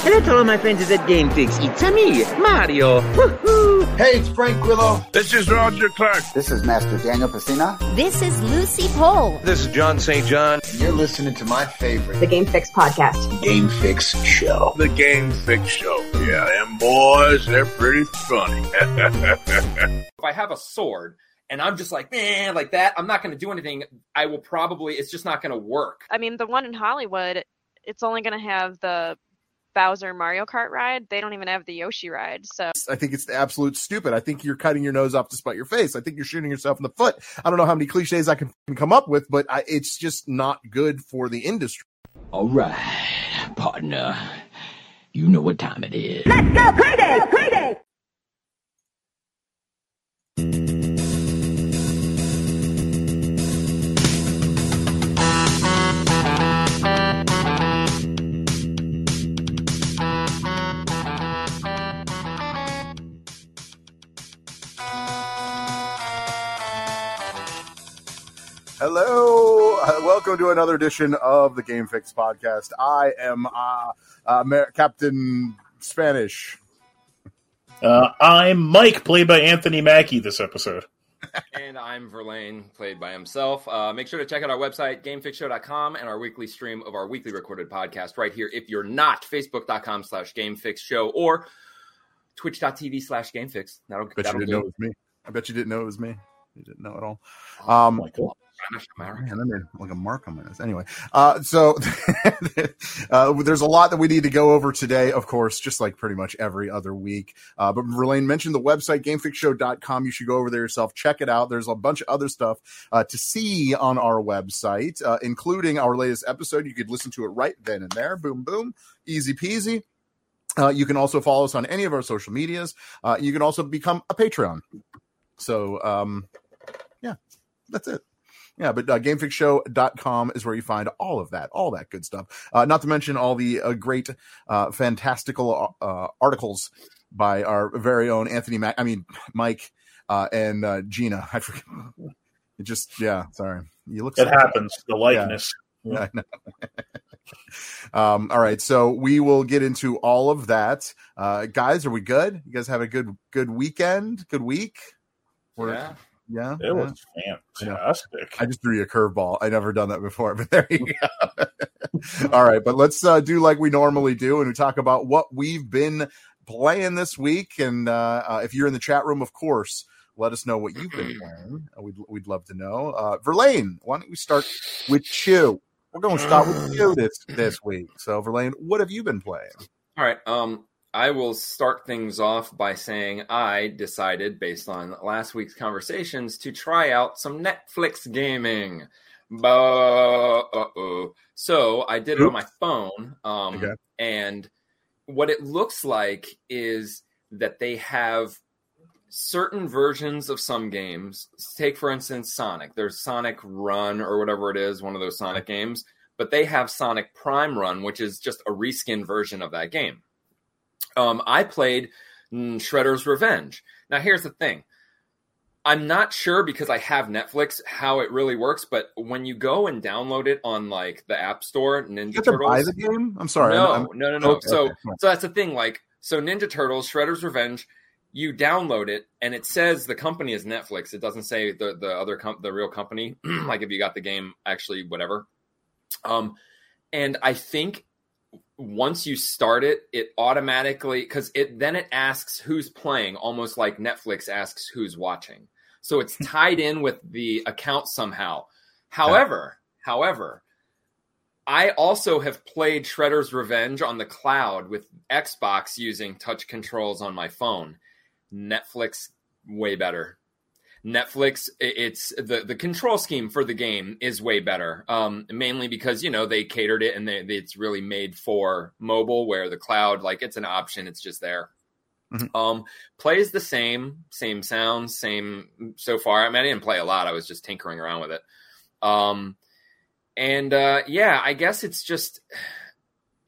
Hello to all my friends at Game Fix. It's a me, Mario. Woo-hoo. Hey, it's Frank Grillo. This is Roger Clark. This is Master Daniel Pacina. This is Lucy Pohl. This is John St. John. You're listening to my favorite, the Game Fix podcast. Game Fix Show. The Game Fix Show. Yeah, them boys, they're pretty funny. if I have a sword and I'm just like, man, like that, I'm not going to do anything. I will probably, it's just not going to work. I mean, the one in Hollywood, it's only going to have the Bowser Mario Kart ride. They don't even have the Yoshi ride. So I think it's absolute stupid. I think you're cutting your nose off to spite your face. I think you're shooting yourself in the foot. I don't know how many cliches I can come up with, but I, it's just not good for the industry. All right, partner. You know what time it is. Let's go crazy, crazy. Hello, uh, welcome to another edition of the Game Fix podcast. I am uh, uh, Mer- Captain Spanish. Uh, I'm Mike, played by Anthony Mackie this episode. and I'm Verlaine, played by himself. Uh, make sure to check out our website, gamefixshow.com, and our weekly stream of our weekly recorded podcast right here. If you're not, facebook.com slash gamefixshow or twitch.tv slash gamefix. That'll, bet that'll you didn't do. know it was me. I bet you didn't know it was me. You didn't know at all. Um, oh Man, I made like a mark on this. Anyway, uh, so uh, there's a lot that we need to go over today, of course, just like pretty much every other week. Uh, but Verlaine mentioned the website, gamefixshow.com. You should go over there yourself, check it out. There's a bunch of other stuff uh, to see on our website, uh, including our latest episode. You could listen to it right then and there. Boom, boom. Easy peasy. Uh, you can also follow us on any of our social medias. You can also become a Patreon. So, um, yeah, that's it. Yeah, but uh, gamefixshow.com is where you find all of that, all that good stuff. Uh, not to mention all the uh, great, uh, fantastical uh, articles by our very own Anthony Mac. I mean, Mike uh, and uh, Gina. I forget. It just, yeah, sorry. You look. It happens. The likeness. Yeah. Yeah. um, all right, so we will get into all of that. Uh, guys, are we good? You guys have a good good weekend, good week. We're, yeah. Yeah, it was fantastic. I, I just threw you a curveball. I never done that before, but there you go. All right, but let's uh, do like we normally do, and we talk about what we've been playing this week. And uh, uh, if you're in the chat room, of course, let us know what you've been playing. We'd we'd love to know. Uh, Verlaine, why don't we start with you? We're going to start with you this this week. So, Verlaine, what have you been playing? All right. Um, I will start things off by saying I decided, based on last week's conversations, to try out some Netflix gaming. Uh-oh. So I did it on my phone. Um, okay. And what it looks like is that they have certain versions of some games. Take, for instance, Sonic. There's Sonic Run or whatever it is, one of those Sonic games. But they have Sonic Prime Run, which is just a reskin version of that game um, I played mm, Shredder's Revenge. Now, here's the thing. I'm not sure because I have Netflix how it really works, but when you go and download it on like the App Store, Ninja you Turtles. buy the game? I'm sorry. No, I'm, I'm, no, no, no. Okay, so, okay. so that's the thing. Like, so Ninja Turtles, Shredder's Revenge. You download it, and it says the company is Netflix. It doesn't say the the other com- the real company. like if you got the game, actually, whatever. Um, and I think once you start it, it automatically because it then it asks who's playing, almost like Netflix asks who's watching. So it's hmm. tied in with the account somehow. However, however, I also have played Shredder's Revenge on the cloud with Xbox using touch controls on my phone. Netflix way better. Netflix, it's the the control scheme for the game is way better. Um, mainly because you know they catered it and they, it's really made for mobile, where the cloud like it's an option, it's just there. Mm-hmm. Um, plays the same, same sounds, same so far. I mean, I didn't play a lot; I was just tinkering around with it. Um, and uh, yeah, I guess it's just.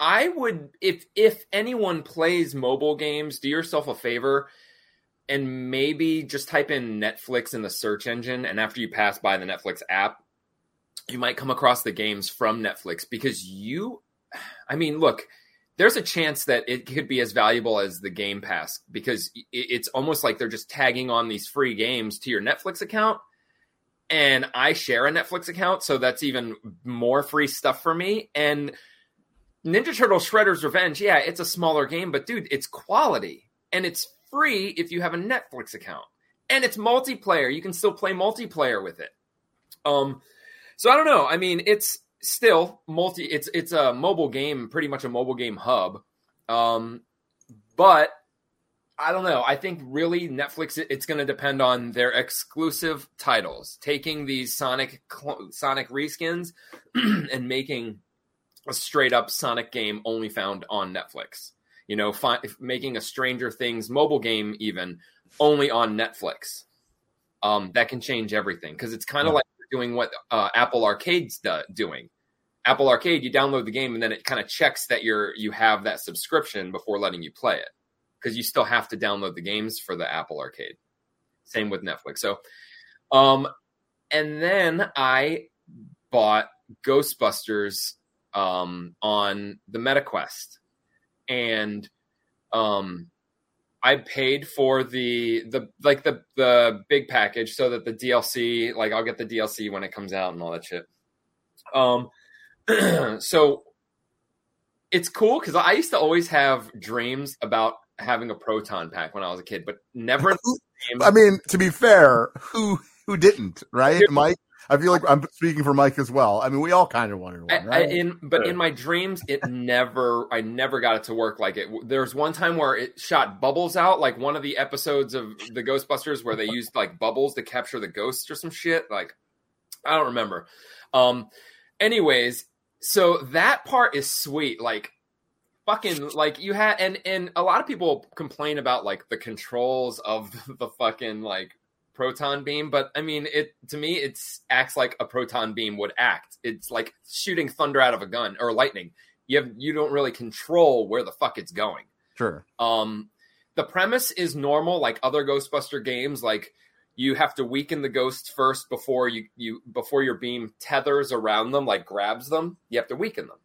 I would if if anyone plays mobile games, do yourself a favor and maybe just type in Netflix in the search engine. And after you pass by the Netflix app, you might come across the games from Netflix because you, I mean, look, there's a chance that it could be as valuable as the Game Pass because it's almost like they're just tagging on these free games to your Netflix account. And I share a Netflix account, so that's even more free stuff for me. And Ninja Turtle Shredder's Revenge, yeah, it's a smaller game, but dude, it's quality and it's free if you have a Netflix account. And it's multiplayer. You can still play multiplayer with it. Um so I don't know. I mean, it's still multi it's it's a mobile game, pretty much a mobile game hub. Um but I don't know. I think really Netflix it's going to depend on their exclusive titles, taking these Sonic Sonic reskins and making a straight up Sonic game only found on Netflix. You know, fi- making a Stranger Things mobile game even only on Netflix. Um, that can change everything because it's kind of like doing what uh, Apple Arcade's do- doing. Apple Arcade, you download the game and then it kind of checks that you're you have that subscription before letting you play it because you still have to download the games for the Apple Arcade. Same with Netflix. So, um, and then I bought Ghostbusters um, on the MetaQuest, and um, I paid for the the like the the big package so that the DLC like I'll get the DLC when it comes out and all that shit. Um, so it's cool because I used to always have dreams about having a proton pack when I was a kid, but never. in the game. I mean, to be fair, who who didn't, right? Mike, I feel like I'm speaking for Mike as well. I mean, we all kind of wanted one, I, I, right? in but in my dreams, it never. I never got it to work like it. There's one time where it shot bubbles out, like one of the episodes of the Ghostbusters where they used like bubbles to capture the ghosts or some shit. Like I don't remember. Um. Anyways, so that part is sweet. Like fucking like you had and and a lot of people complain about like the controls of the fucking like proton beam but i mean it to me it's acts like a proton beam would act. It's like shooting thunder out of a gun or lightning. You have you don't really control where the fuck it's going. Sure. um the premise is normal like other ghostbuster games like you have to weaken the ghosts first before you you before your beam tethers around them like grabs them. You have to weaken them.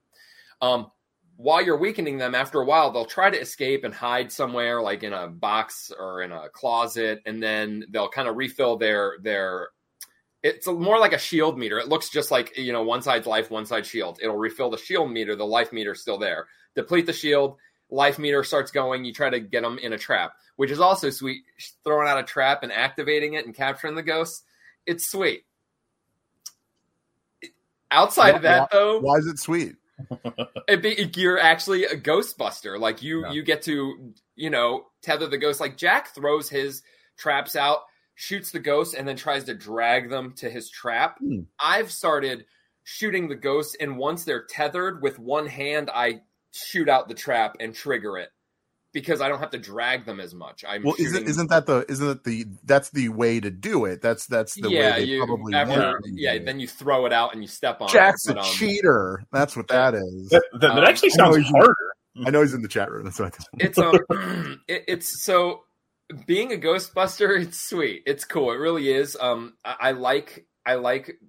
Um while you're weakening them after a while they'll try to escape and hide somewhere like in a box or in a closet and then they'll kind of refill their their it's a, more like a shield meter. It looks just like you know one side's life one side shield. It'll refill the shield meter the life meter's still there. Deplete the shield life meter starts going you try to get them in a trap which is also sweet. Throwing out a trap and activating it and capturing the ghosts it's sweet. Outside of that why, though why is it sweet? It be, you're actually a ghostbuster like you Yeah. you get to you know tether the ghost like jack throws his traps out shoots the ghost and then tries to drag them to his trap Hmm. i've started shooting the ghosts and once they're tethered with one hand i shoot out the trap and trigger it because i don't have to drag them as much i'm Well, isn't isn't that the isn't it the that's the way to do it? That's that's the yeah way they you probably after, want yeah then you throw it out and you step on it. Jack's it a um, cheater. That's what that is. That, that, that Um, actually I know sounds he's- harder. I know he's in the chat room. That's what I it's um it, it's so being a ghostbuster it's sweet it's cool it really is um I, I like i like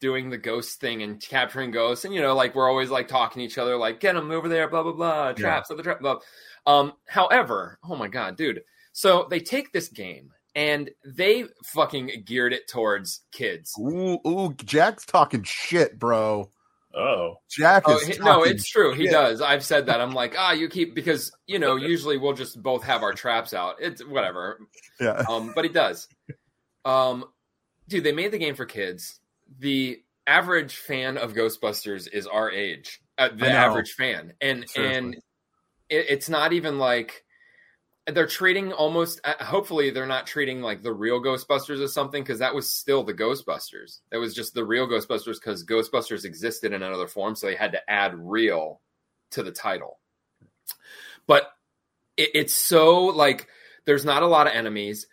doing the ghost thing and capturing ghosts and you know like we're always like talking to each other like get them over there blah blah blah traps of the trap blah um however oh my god dude so they take this game and they fucking geared it towards kids Ooh, ooh, Jack's talking shit, bro. Oh, Jack Oh, is he- no, it's true. He does. I've said that. I'm like, ah, you keep because you know usually we'll just both have our traps out. It's whatever. Yeah. Um, but he does. Um, dude, they made the game for kids. The average fan of Ghostbusters is our age. Uh, the average fan, and Seriously. and it, it's not even like they're treating almost. Uh, hopefully, they're not treating like the real Ghostbusters as something because that was still the Ghostbusters. That was just the real Ghostbusters because Ghostbusters existed in another form, so they had to add real to the title. But it, it's so like there's not a lot of enemies.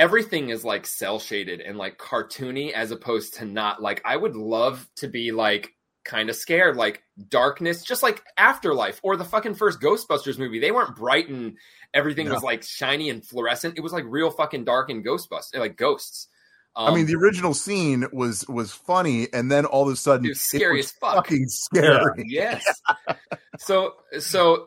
Everything is like cel shaded and like cartoony as opposed to not like I would love to be like kind of scared like darkness just like afterlife or the fucking first ghostbusters movie they weren't bright and everything No. was like shiny and fluorescent it was like real fucking dark and ghostbusters like ghosts I mean, Um, the original scene was was funny, and then all of a sudden It was scary was as fuck. fucking scary. yes. so so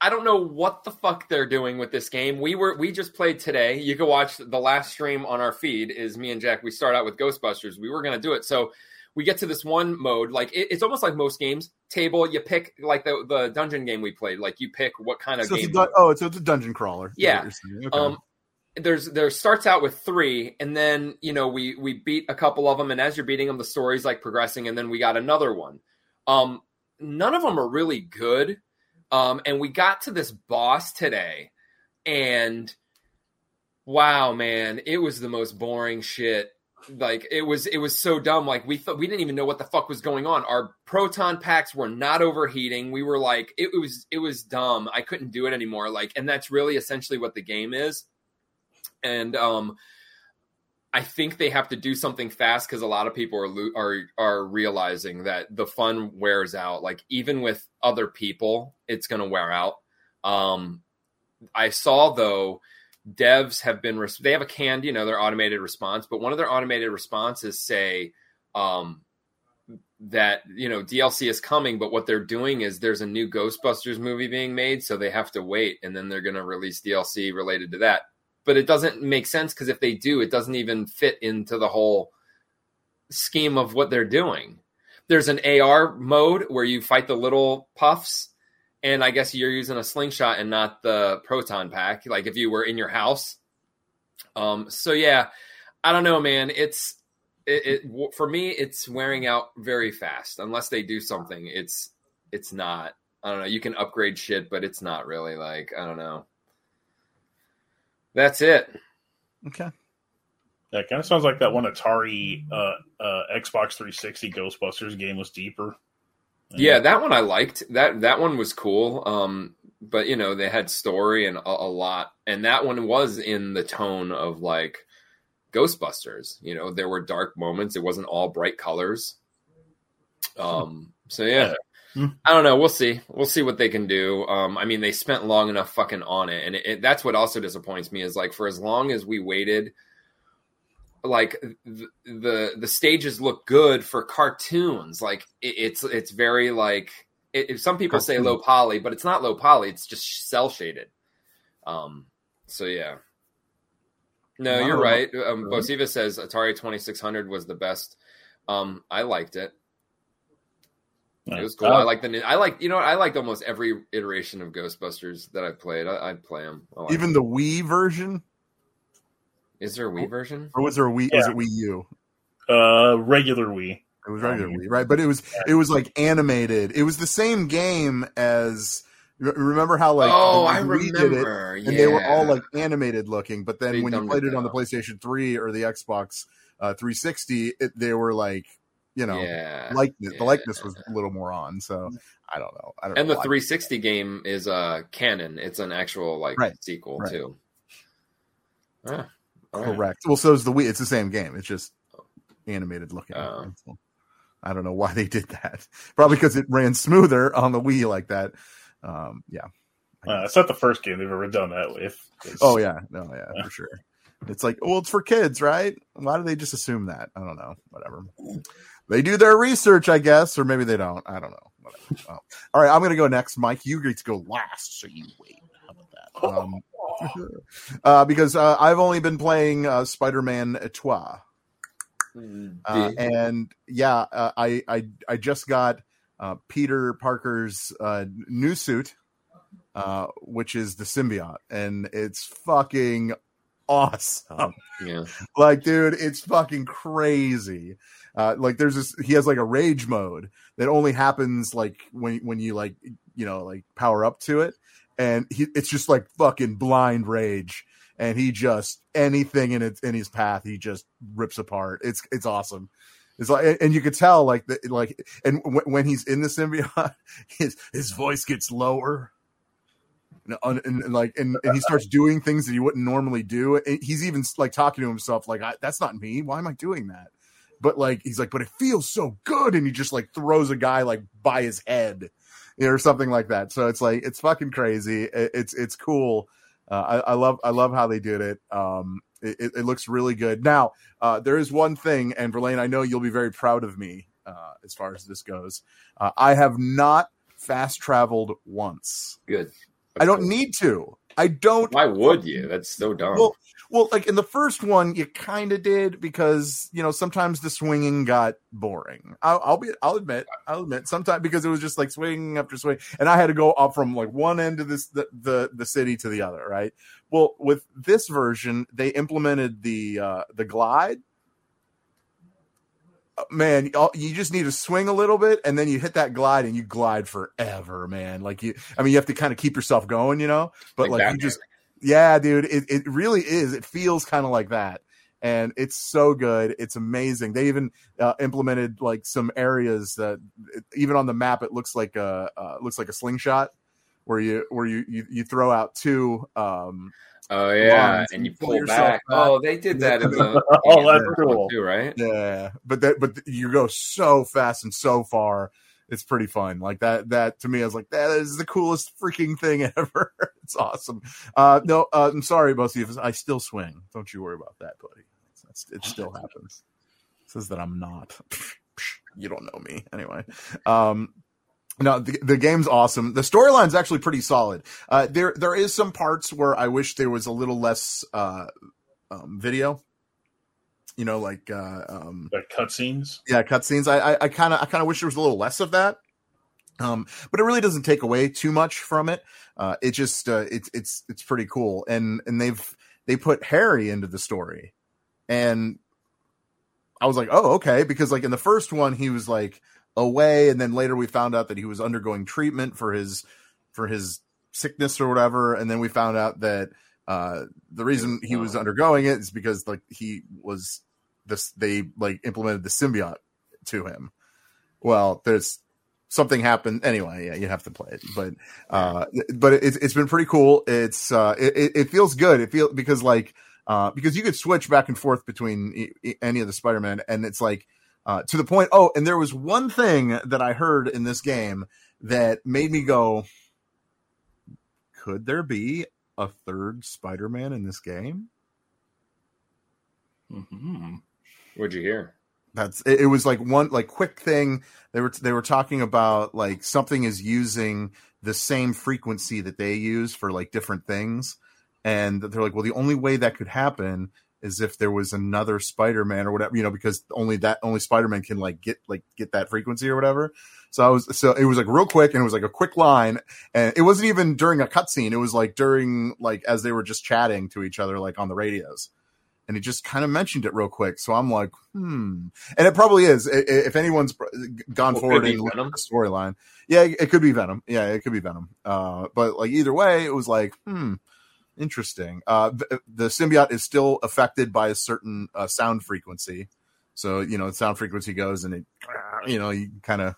I don't know what the fuck they're doing with this game. We were we just played today. You can watch the last stream on our feed. Is me and Jack. We start out with Ghostbusters. We were gonna do it. So we get to this one mode. Like it, it's almost like most games. Table. You pick like the the dungeon game we played. Like you pick what kind of So game. dun- oh, so it's a dungeon crawler. Yeah. what you're saying. Okay. Um, there's there starts out with three, and then you know we we beat a couple of them, and as you're beating them, the story's like progressing, and then we got another one. Um, none of them are really good. Um, and we got to this boss today, and wow, man, it was the most boring shit. Like it was, it was so dumb. Like we thought we didn't even know what the fuck was going on. Our proton packs were not overheating. We were like, it, was, it was dumb. I couldn't do it anymore. Like, and that's really essentially what the game is. And um, I think they have to do something fast because a lot of people are are are realizing that the fun wears out. Like even with other people, it's going to wear out. Um, I saw though, devs have been they have a canned, you know, their automated response, but one of their automated responses say um, that you know DLC is coming, but what they're doing is there's a new Ghostbusters movie being made, so they have to wait, and then they're going to release DLC related to that but it doesn't make sense because if they do, it doesn't even fit into the whole scheme of what they're doing. There's an AR mode where you fight the little puffs, and I guess you're using a slingshot and not the proton pack, like if you were in your house. Um, so yeah, I don't know, man. It's it, it for me, it's wearing out very fast. Unless they do something, it's it's not. I don't know. You can upgrade shit, but it's not really like I don't know. That's it. Okay. That kind of sounds like that one Atari uh, uh, Xbox 360 Ghostbusters game was deeper. Yeah, that one I liked. That that one was cool. Um, but you know, they had story and a, a lot, and that one was in the tone of like Ghostbusters. You know, there were dark moments. It wasn't all bright colors. Um. So yeah. I don't know. We'll see. We'll see what they can do. Um, I mean, they spent long enough fucking on it, and it, it, that's what also disappoints me is like for as long as we waited, like the the, the stages look good for cartoons. Like it, it's it's very like it, some people say low poly, but it's not low poly. It's just cel shaded. Um. So yeah. No, Wow. you're right. Um? Bosiva says Atari 2600 was the best. Um, I liked it. It was cool. Uh, I like the. I like you know? I liked almost every iteration of Ghostbusters that I've played. I, I'd play them. Even the Wii version, is there a Wii version? or was there a Wii? Was Yeah. it Wii U? uh, regular Wii. It was regular Um, Wii, right? But it was it was like animated. It was the same game as. Remember how like oh, the I Wii did it, remember. and they were all like animated looking. But then They when you played it it on the. PlayStation Three or the Xbox uh, 360, it, they were like you know yeah. likeness. yeah. The likeness was a little more on. So I don't know. I don't and know the why. 360 game is uh canon. It's an actual like Right, sequel right. too. Ah, all right. Correct. Well, so is the Wii. It's the same game. It's just animated looking. So, I don't know why they did that. Probably because it ran smoother on the Wii like that. Um, yeah. Uh, it's not the first game they've ever done that with. It's- Oh yeah. No, yeah, for sure. It's like, well, it's for kids, right? Why do they just assume that? I don't know. Whatever. They do their research, I guess, or maybe they don't. I don't know. Whatever. Well, all right, I'm going to go next, Mike. You get to go last, so you wait. How about that? Um, uh, because uh, I've only been playing uh, Spider-Man Trois. Uh, and yeah, uh, I, I I just got uh, Peter Parker's uh, new suit, uh, which is the symbiote, and it's fucking awesome. yeah. Like, dude, it's fucking crazy. Uh, like, there's this. He has like a rage mode that only happens like when when you like you know like power up to it, and he it's just like fucking blind rage. And he just anything in it in his path he just rips apart. It's it's awesome. It's like and you could tell like the, like and w- when he's in the symbiote his his voice gets lower. And, and, and like and, and he starts doing things that he wouldn't normally do. He's even like talking to himself like that's not me. Why am i doing that but like he's like but it feels so good and he just like throws a guy like by his head or something like that so it's like it's fucking crazy It- it's it's cool uh, I, I love I love how they did it. Um, it, it, it looks really good. Now uh, there is one thing, and Verlaine, I know you'll be very proud of me uh, as far as this goes. Uh, I have not fast traveled once. Good. I don't need to. I don't. Why would you? That's so dumb. Well, well, like in the first one, you kind of did because you know sometimes the swinging got boring. I'll, I'll be, I'll admit, I'll admit, sometimes because it was just like swing after swing, and I had to go up from like one end of this the the, the city to the other, right? Well, with this version, they implemented the uh, the glide. Uh, Man, you just need to swing a little bit, and then you hit that glide, and you glide forever, man. Like you, I mean, you have to kind of keep yourself going, you know. But Like like, you just, yeah, dude, it, it really is. It feels kind of like that, and it's so good. It's amazing. They even uh, implemented like some areas that even on the map it looks like a uh, looks like a slingshot where you where you you, you throw out two um oh yeah, lines and you pull pull yourself back. back. Oh, they did that in the Oh, that's in cool. too, right? yeah. But that but you go so fast and so far it's pretty fun. Like that that to me i was like that is the coolest freaking thing ever. It's awesome. Uh no uh, i'm sorry both of you. I still swing. Don't you worry about that buddy. That's, it still happens. Says that i'm not. You don't know me. Anyway. Um no, the, the game's awesome. The storyline's actually pretty solid. Uh, there, there is some parts where I wish there was a little less uh, um, video. You know, like uh, um, The cutscenes. yeah, cutscenes. I, I kind of, I kind of wish there was a little less of that. Um, but it really doesn't take away too much from it. Uh, it just, uh, it's, it's, it's pretty cool. And, and they've, they put Harry into the story, and I was like, oh, okay, because like in the first one, he was like away, and then later we found out that he was undergoing treatment for his, for his sickness or whatever, and then we found out that uh, the reason he was undergoing it is because like he was this they like implemented the symbiote to him. Well, there's something happened anyway. Yeah, you have to play it, but uh, but it's it's been pretty cool. It's uh, it, it- it feels good. It feels because like uh, because you could switch back and forth between any of the Spider-Man, and it's like uh, to the point. Oh, and there was one thing that I heard in this game that made me go, could there be a third Spider-Man in this game? Mm-hmm. What'd you hear? That's it, it was like one like quick thing they were they were talking about like something is using the same frequency that they use for like different things and they're like well the only way that could happen is if there was another Spider-Man or whatever you know because only that only Spider-Man can like get like get that frequency or whatever so I was so it was like real quick and it was like a quick line and it wasn't even during a cutscene it was like during like as they were just chatting to each other like on the radios and he just kind of mentioned it real quick. So I'm like, hmm. And it probably is. If anyone's gone Well, forward could be and looked Venom. at the storyline, yeah, it could be Venom. Yeah, it could be Venom. Uh, but like either way, it was like, hmm, interesting. Uh, th- the symbiote is still affected by a certain uh, sound frequency. So you know, the sound frequency goes, and it, you know, you kind of.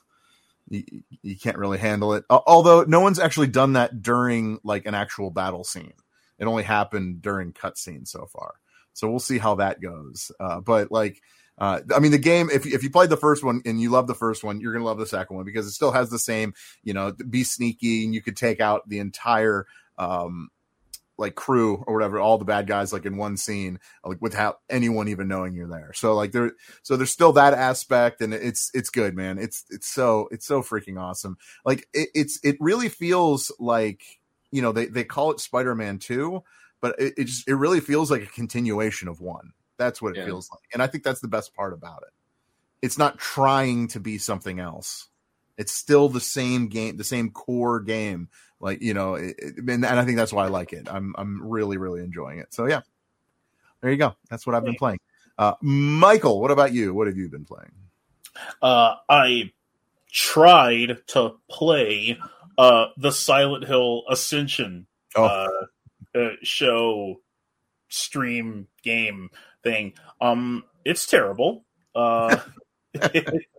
You, you can't really handle it. Al- Although no one's actually done that during like an actual battle scene. It only happened during cutscenes so far. So we'll see how that goes. Uh, but like, uh, I mean, the game, if, if you played the first one and you love the first one, you're going to love the second one because it still has the same, you know, be sneaky and you could take out the entire, um, like crew or whatever, all the bad guys like in one scene, like without anyone even knowing you're there. So like there, so there's still that aspect and it's, it's good, man. It's, it's so, it's so freaking awesome. Like it, it's, it really feels like, you know, they, they call it Spider-Man 2, but it, it just, it really feels like a continuation of one. That's what it Yeah. feels like. And I think that's the best part about it. It's not trying to be something else. It's still the same game, the same core game. Like, you know, it, and, and I think that's why I like it. I'm, I'm really, really enjoying it. So yeah, there you go. That's what I've been playing. Uh, Michael, what about you? What have you been playing? Uh, I tried to play uh, the Silent Hill Ascension Oh. uh, uh, show stream game thing. Um, it's terrible. Uh, it,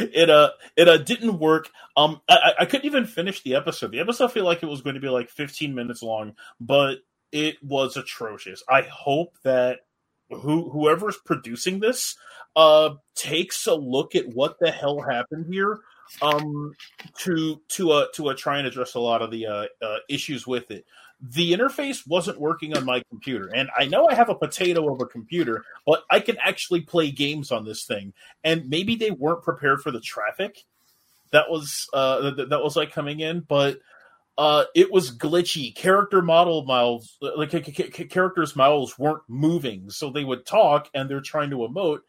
it uh it uh didn't work. Um, I, I- couldn't even finish the episode. The episode felt like it was going to be like 15 minutes long, but it was atrocious. I hope that who whoever's producing this uh takes a look at what the hell happened here um to to uh to uh try and address a lot of the uh, uh issues with it the interface wasn't working on my computer. And i know i have a potato of a computer but i can actually play games on this thing. And maybe they weren't prepared for the traffic that was uh that, that was like coming in but uh, it was glitchy. Character model mouths, like c- c- characters' mouths weren't moving, so they would talk and they're trying to emote,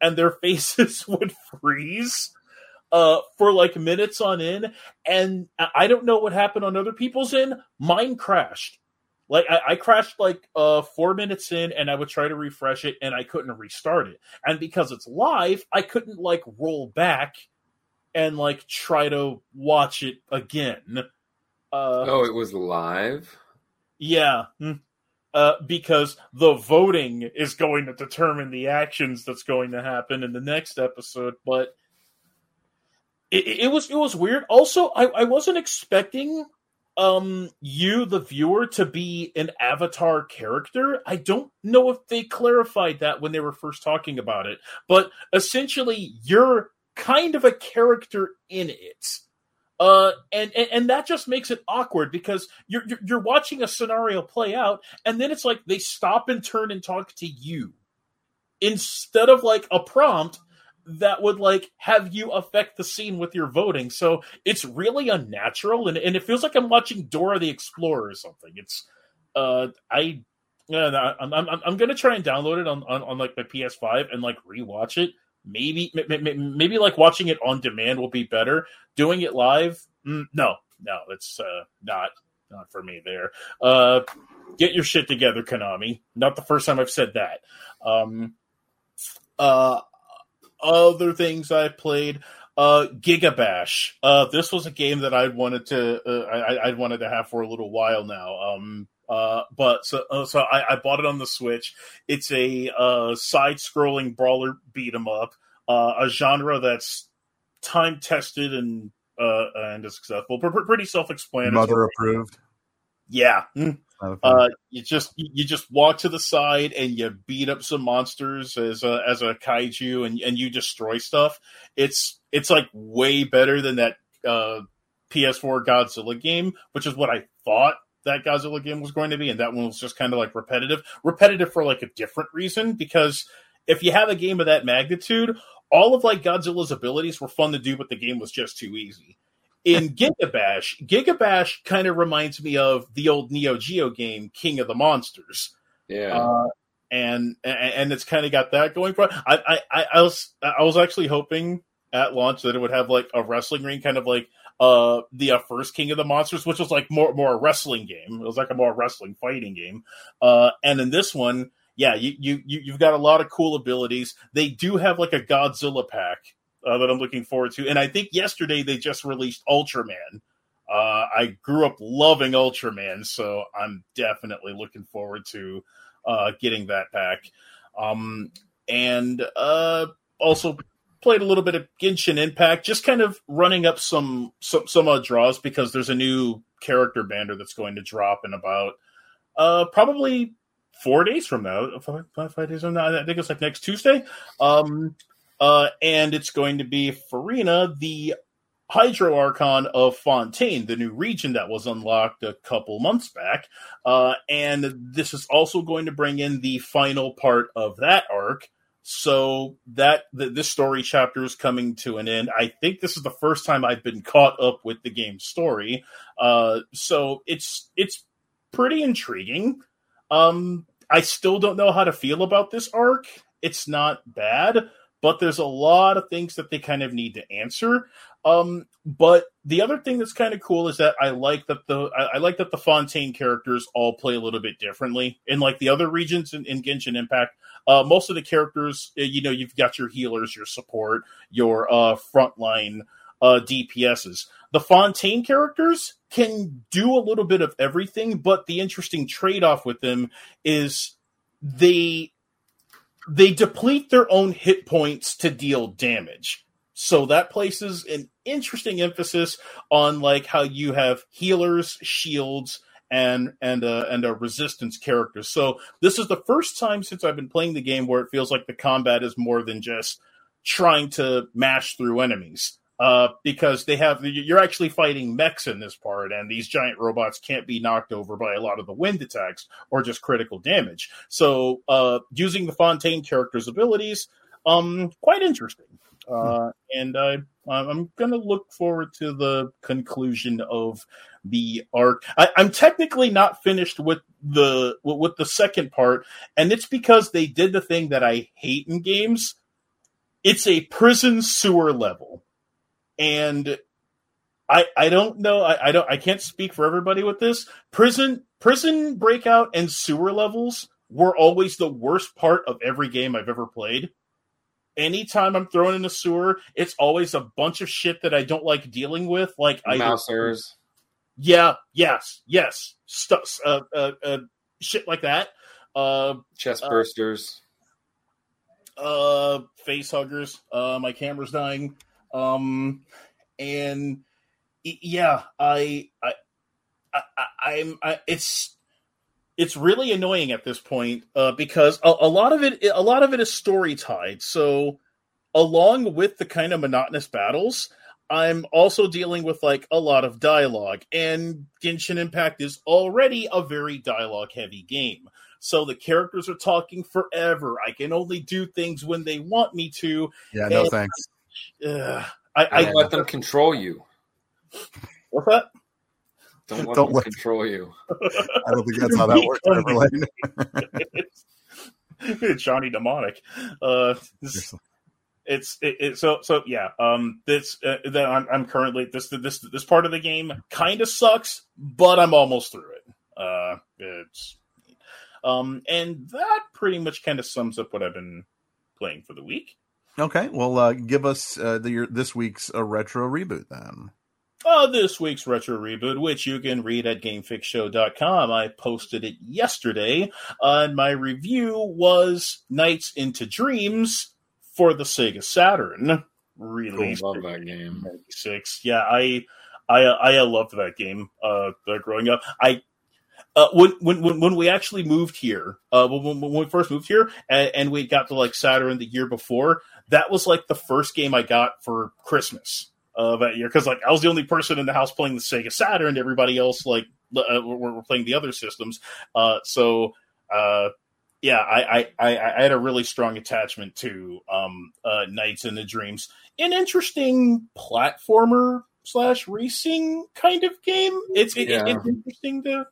and their faces would freeze uh, for like minutes on end. And I don't know what happened on other people's end. Mine crashed. Like I, I crashed like uh four minutes in, and I would try to refresh it, and I couldn't restart it. And because it's live, I couldn't like roll back and like try to watch it again. Uh, Oh, it was live. yeah. Hmm. Uh, because the voting is going to determine the actions that's going to happen in the next episode. But it, it was it was weird. Also, I, I wasn't expecting um you, the viewer, to be an avatar character. I don't know if they clarified that when they were first talking about it, but essentially you're kind of a character in it. Uh, and, and and that just makes it awkward because you're, you're you're watching a scenario play out, and then it's like they stop and turn and talk to you instead of like a prompt that would like have you affect the scene with your voting. So it's really unnatural, and, and it feels like I'm watching Dora the Explorer or something. It's uh, I yeah, I'm, I'm I'm gonna try and download it on, on, on like my PS5 and like rewatch it. Maybe maybe like watching it on demand will be better. Doing it live, mm, no, no, it's uh, not not for me. There, uh, get your shit together, Konami. Not the first time I've said that. Um, uh, other things I played. Uh, Gigabash. Uh, this was a game that I wanted to, uh, I, I'd wanted to have for a little while now. Um, uh, but so, uh, so I, I bought it on the Switch. It's a, uh, side-scrolling brawler beat 'em up, uh, a genre that's time tested and, uh, and is successful. Pr- pr- pretty self-explanatory. Mother approved. Yeah. Mother Uh, you just you you just walk to the side and you beat up some monsters as a as a kaiju and and you destroy stuff. It's it's like way better than that uh, PS4 Godzilla game, which is what I thought that Godzilla game was going to be, and that one was just kind of like repetitive, repetitive for like a different reason. Because if you have a game of that magnitude, all of like Godzilla's abilities were fun to do, but the game was just too easy in Gigabash, Gigabash kind of reminds me of the old Neo Geo game King of the Monsters. Yeah. Uh, and and it's kind of got that going for it. I, I I was I was actually hoping at launch that it would have like a wrestling ring, kind of like uh the uh, first King of the Monsters, which was like more more a wrestling game. It was like a more wrestling fighting game. Uh, and in this one, yeah, you you you- you've got a lot of cool abilities. They do have like a Godzilla pack uh, that I'm looking forward to. And I think yesterday they just released Ultraman. Uh, I grew up loving Ultraman, so I'm definitely looking forward to uh, getting that back. Um, and uh, also played a little bit of Genshin Impact, just kind of running up some some some uh, draws because there's a new character banner that's going to drop in about uh, probably four days from now, five, five days from now. I think it's like next Tuesday. Um, uh, and it's going to be Furina, the Hydro Archon of Fontaine, the new region that was unlocked a couple months back. Uh, and this is also going to bring in the final part of that arc. So that th- this story chapter is coming to an end. I think this is the first time I've been caught up with the game's story. Uh, so it's it's pretty intriguing. Um, I still don't know how to feel about this arc. It's not bad, but there's a lot of things that they kind of need to answer. Um, but the other thing that's kind of cool is that I like that the I, I like that the Fontaine characters all play a little bit differently. In like the other regions in, in Genshin Impact, uh, most of the characters, uh, you know, you've got your healers, your support, your uh, frontline uh, DPSs. The Fontaine characters can do a little bit of everything, but the interesting trade off with them is they they deplete their own hit points to deal damage. So that places an interesting emphasis on like how you have healers, shields, and and and a resistance character. So this is the first time since I've been playing the game where it feels like the combat is more than just trying to mash through enemies. Uh, because they have you're actually fighting mechs in this part, and these giant robots can't be knocked over by a lot of the wind attacks or just critical damage. So, uh, using the Fontaine character's abilities, um, quite interesting. uh, and I I'm gonna look forward to the conclusion of the arc. I, I'm technically not finished with the with the second part, and it's because they did the thing that I hate in games. It's a prison sewer level, and I I don't know. I, I don't. I can't speak for everybody with this. Prison prison breakout and sewer levels were always the worst part of every game I've ever played. Anytime I'm thrown in a sewer, it's always a bunch of shit that I don't like dealing with, like either Mousers. yeah, yes, yes, stuff, uh, uh, uh, shit like that. Uh, chest uh, bursters. uh, face huggers. Uh, my camera's dying. Um, and yeah, I, I, I, I, it's, it's really annoying at this point uh, because a, a lot of it, a lot of it is story tied. So, along with the kind of monotonous battles, I'm also dealing with like a lot of dialogue, and Genshin Impact is already a very dialogue heavy game. So the characters are talking forever. I can only do things when they want me to. Yeah, no thanks. Uh, I, I Don't let them control you. what's that? Don't let Don't them let- control you. I don't think that's how that works. Everlane. it's Johnny demonic. Uh, this- it's it, it, so so yeah. Um, this uh, that I'm, I'm currently this this this part of the game kind of sucks, but I'm almost through it. Uh, it's um, and that pretty much kind of sums up what I've been playing for the week. Okay, well, uh, give us uh, the, your, this week's uh, retro reboot then. Uh, this week's retro reboot, which you can read at gamefixshow.com. I posted it yesterday. Uh, and my review was Nights into Dreams for the Sega Saturn. Released Love that game. 96. Yeah, I I I loved that game uh growing up. I uh, when, when when when we actually moved here, uh, when, when we first moved here, and, and we got to like Saturn the year before, that was like the first game I got for Christmas uh, that year because like I was the only person in the house playing the Sega Saturn. Everybody else like uh, were, were playing the other systems. Uh, so uh, yeah, I, I, I, I had a really strong attachment to um, uh, Nights in the Dreams. An interesting platformer slash racing kind of game. It's it, Yeah. it's interesting to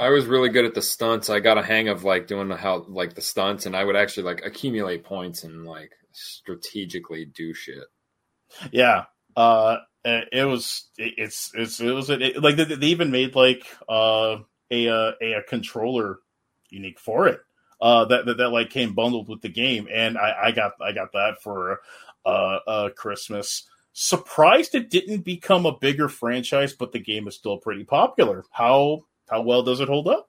I was really good at the stunts. I got a hang of like doing the how like the stunts, and I would actually like accumulate points and like strategically do shit. Yeah. Uh, it was it, it's it's it was it, like they, they even made like uh a uh, a, a controller unique for it. Uh, that, that that like came bundled with the game, and I, I got I got that for uh, uh Christmas. Surprised it didn't become a bigger franchise, but the game is still pretty popular. How how well does it hold up?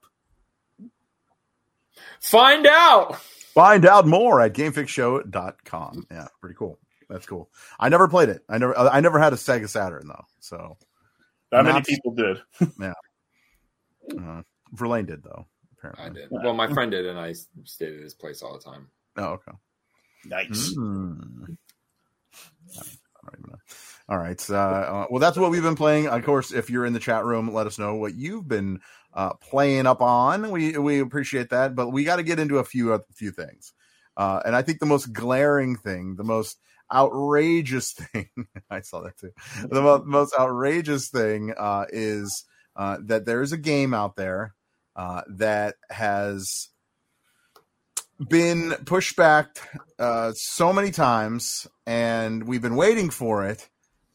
Find out. Find out more at gamefixshow.com. Yeah, pretty cool. That's cool. I never played it. I never I never had a Sega Saturn though. So Not many people did. yeah. Uh, Verlaine did though, apparently. I did. Well, my friend did, and I stayed at his place all the time. Oh, okay. Nice. I don't even know. All right. Uh, uh, well, that's what we've been playing. Of course, if you're in the chat room, let us know what you've been uh, playing up on. We we appreciate that, but we got to get into a few a few things. Uh, and I think the most glaring thing, the most outrageous thing, I saw that too. The mo- most outrageous thing uh, is uh, that there's a game out there uh, that has been pushed back uh, so many times, and we've been waiting for it,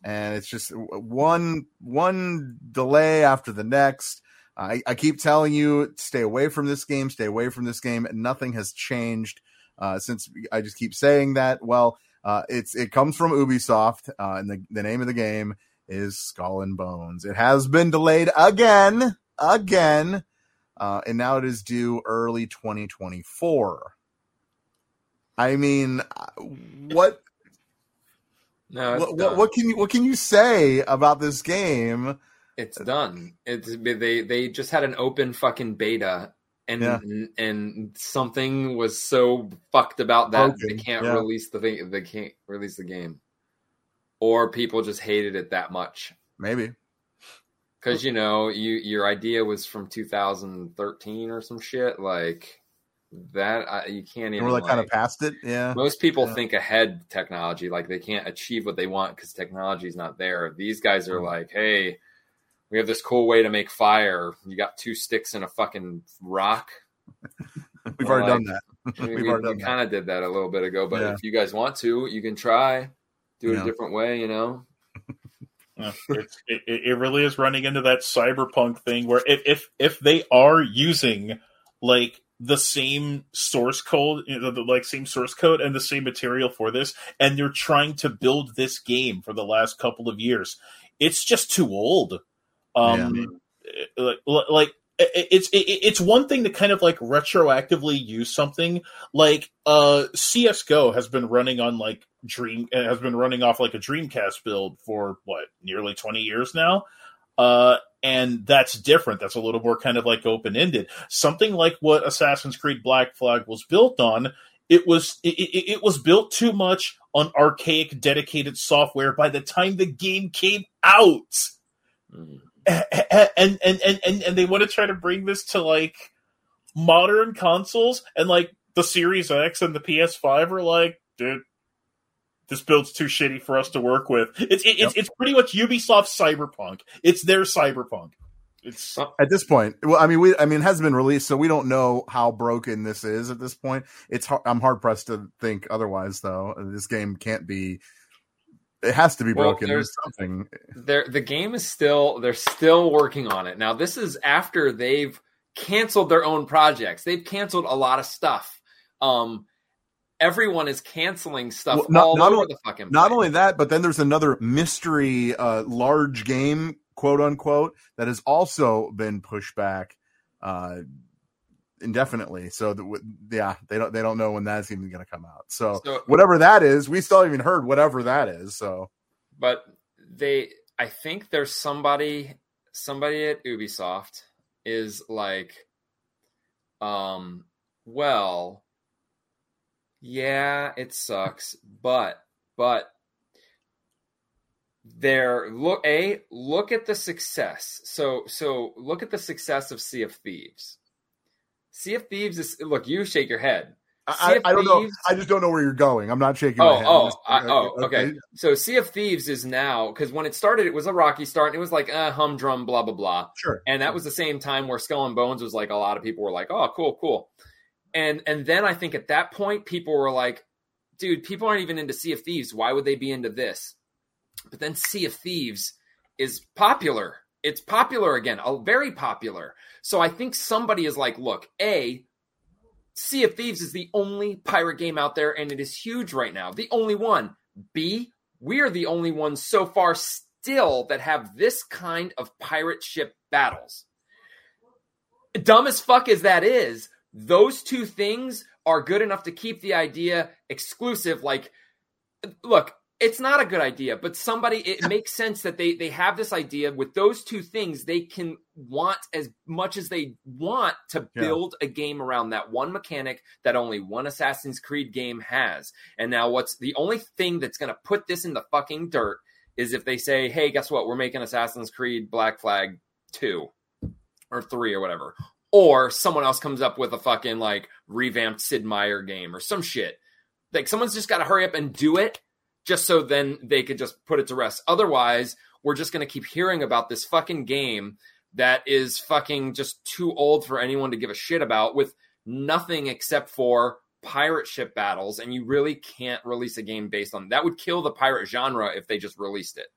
and it's just one one delay after the next. I, I keep telling you, stay away from this game, stay away from this game. Nothing has changed uh, since I just keep saying that. Well, uh, it's it comes from Ubisoft, uh, and the, the name of the game is Skull and Bones. It has been delayed again, again, uh, and now it is due early 2024. I mean, uh, what No, what, what, what can you what can you say about this game? It's done. It's they they just had an open fucking beta, and Yeah. and something was so fucked about that they can't yeah. release the thing. They can't release the game, or people just hated it that much Maybe because you know you your idea was from 2013 or some shit. Like that I, you can't even we're like, kind of past it. Yeah. Most people Yeah. think ahead technology, like they can't achieve what they want because technology is not there. These guys are mm. like, hey, we have this cool way to make fire. You got two sticks and a fucking rock. We've We're already done like, that. We, We've already done that. kind of did that a little bit ago, but Yeah. if you guys want to, you can try. Do it Yeah. a different way, you know. Yeah, it, it it really is running into that cyberpunk thing where if if, if they are using like the same source code, you know, the, like same source code and the same material for this, and they're trying to build this game for the last couple of years, it's just too old. Um, like, like it's it's one thing to kind of like retroactively use something like uh CS:GO has been running on like Dream uh, has been running off like a Dreamcast build for what nearly 20 years now. Uh and that's different. That's a little more kind of like open ended. Something like what Assassin's Creed Black Flag was built on. It was it, it, it was built too much on archaic dedicated software by the time the game came out Mm. and and and and, and they want to try to bring this to like modern consoles and like the Series X and the PS5 are like, dude, this build's too shitty for us to work with. It's it, it's it's pretty much Ubisoft Cyberpunk. It's their Cyberpunk. It's at this point. Well, I mean, we, I mean, it hasn't been released, so we don't know how broken this is at this point. It's, har- I'm hard pressed to think otherwise, though. This game can't be. It has to be Well, broken. There's there's- something. They're, the game is still they're still working on it. Now this is after they've canceled their own projects. They've canceled a lot of stuff. Um, everyone is canceling stuff Well, not- all not over only- the fucking. Not place. only that, but then there's another mystery, uh, large game, quote unquote, that has also been pushed back, uh, indefinitely. So w- yeah, they don't, they don't know when that's even going to come out. So, So- whatever that is, we still haven't even heard whatever that is. So but they i think there's somebody somebody at ubisoft is like um well yeah it sucks but but there look a look at the success so so look at the success of sea of thieves sea of thieves is look you shake your head I, I don't know. I just don't know where you're going. I'm not shaking my Oh, head. oh, Just- I, oh, okay. So Sea of Thieves is now because when it started, it was a rocky start. And it was like uh, humdrum, blah blah blah. Sure. And that was the same time where Skull and Bones was like a lot of people were like, oh, cool, cool. And and then I think at that point people were like, dude, people aren't even into Sea of Thieves. Why would they be into this? But then Sea of Thieves is popular. It's popular again, oh, very popular. So I think somebody is like, look, a Sea of Thieves is the only pirate game out there, and it is huge right now. The only one. B, we are the only ones so far still that have this kind of pirate ship battles. Dumb as fuck as that is, those two things are good enough to keep the idea exclusive. Like, look, it's not a good idea, but somebody, it makes sense that they they have this idea with those two things. They can want as much as they want to Yeah. build a game around that one mechanic that only one Assassin's Creed game has. And now, what's the only thing that's going to put this in the fucking dirt is if they say, "Hey, guess what? We're making Assassin's Creed Black Flag two or three or whatever." Or someone else comes up with a fucking like revamped Sid Meier game or some shit. Like someone's just got to hurry up and do it just so then they could just put it to rest. Otherwise, we're just going to keep hearing about this fucking game that is fucking just too old for anyone to give a shit about with nothing except for pirate ship battles and you really can't release a game based on that would kill the pirate genre if they just released it.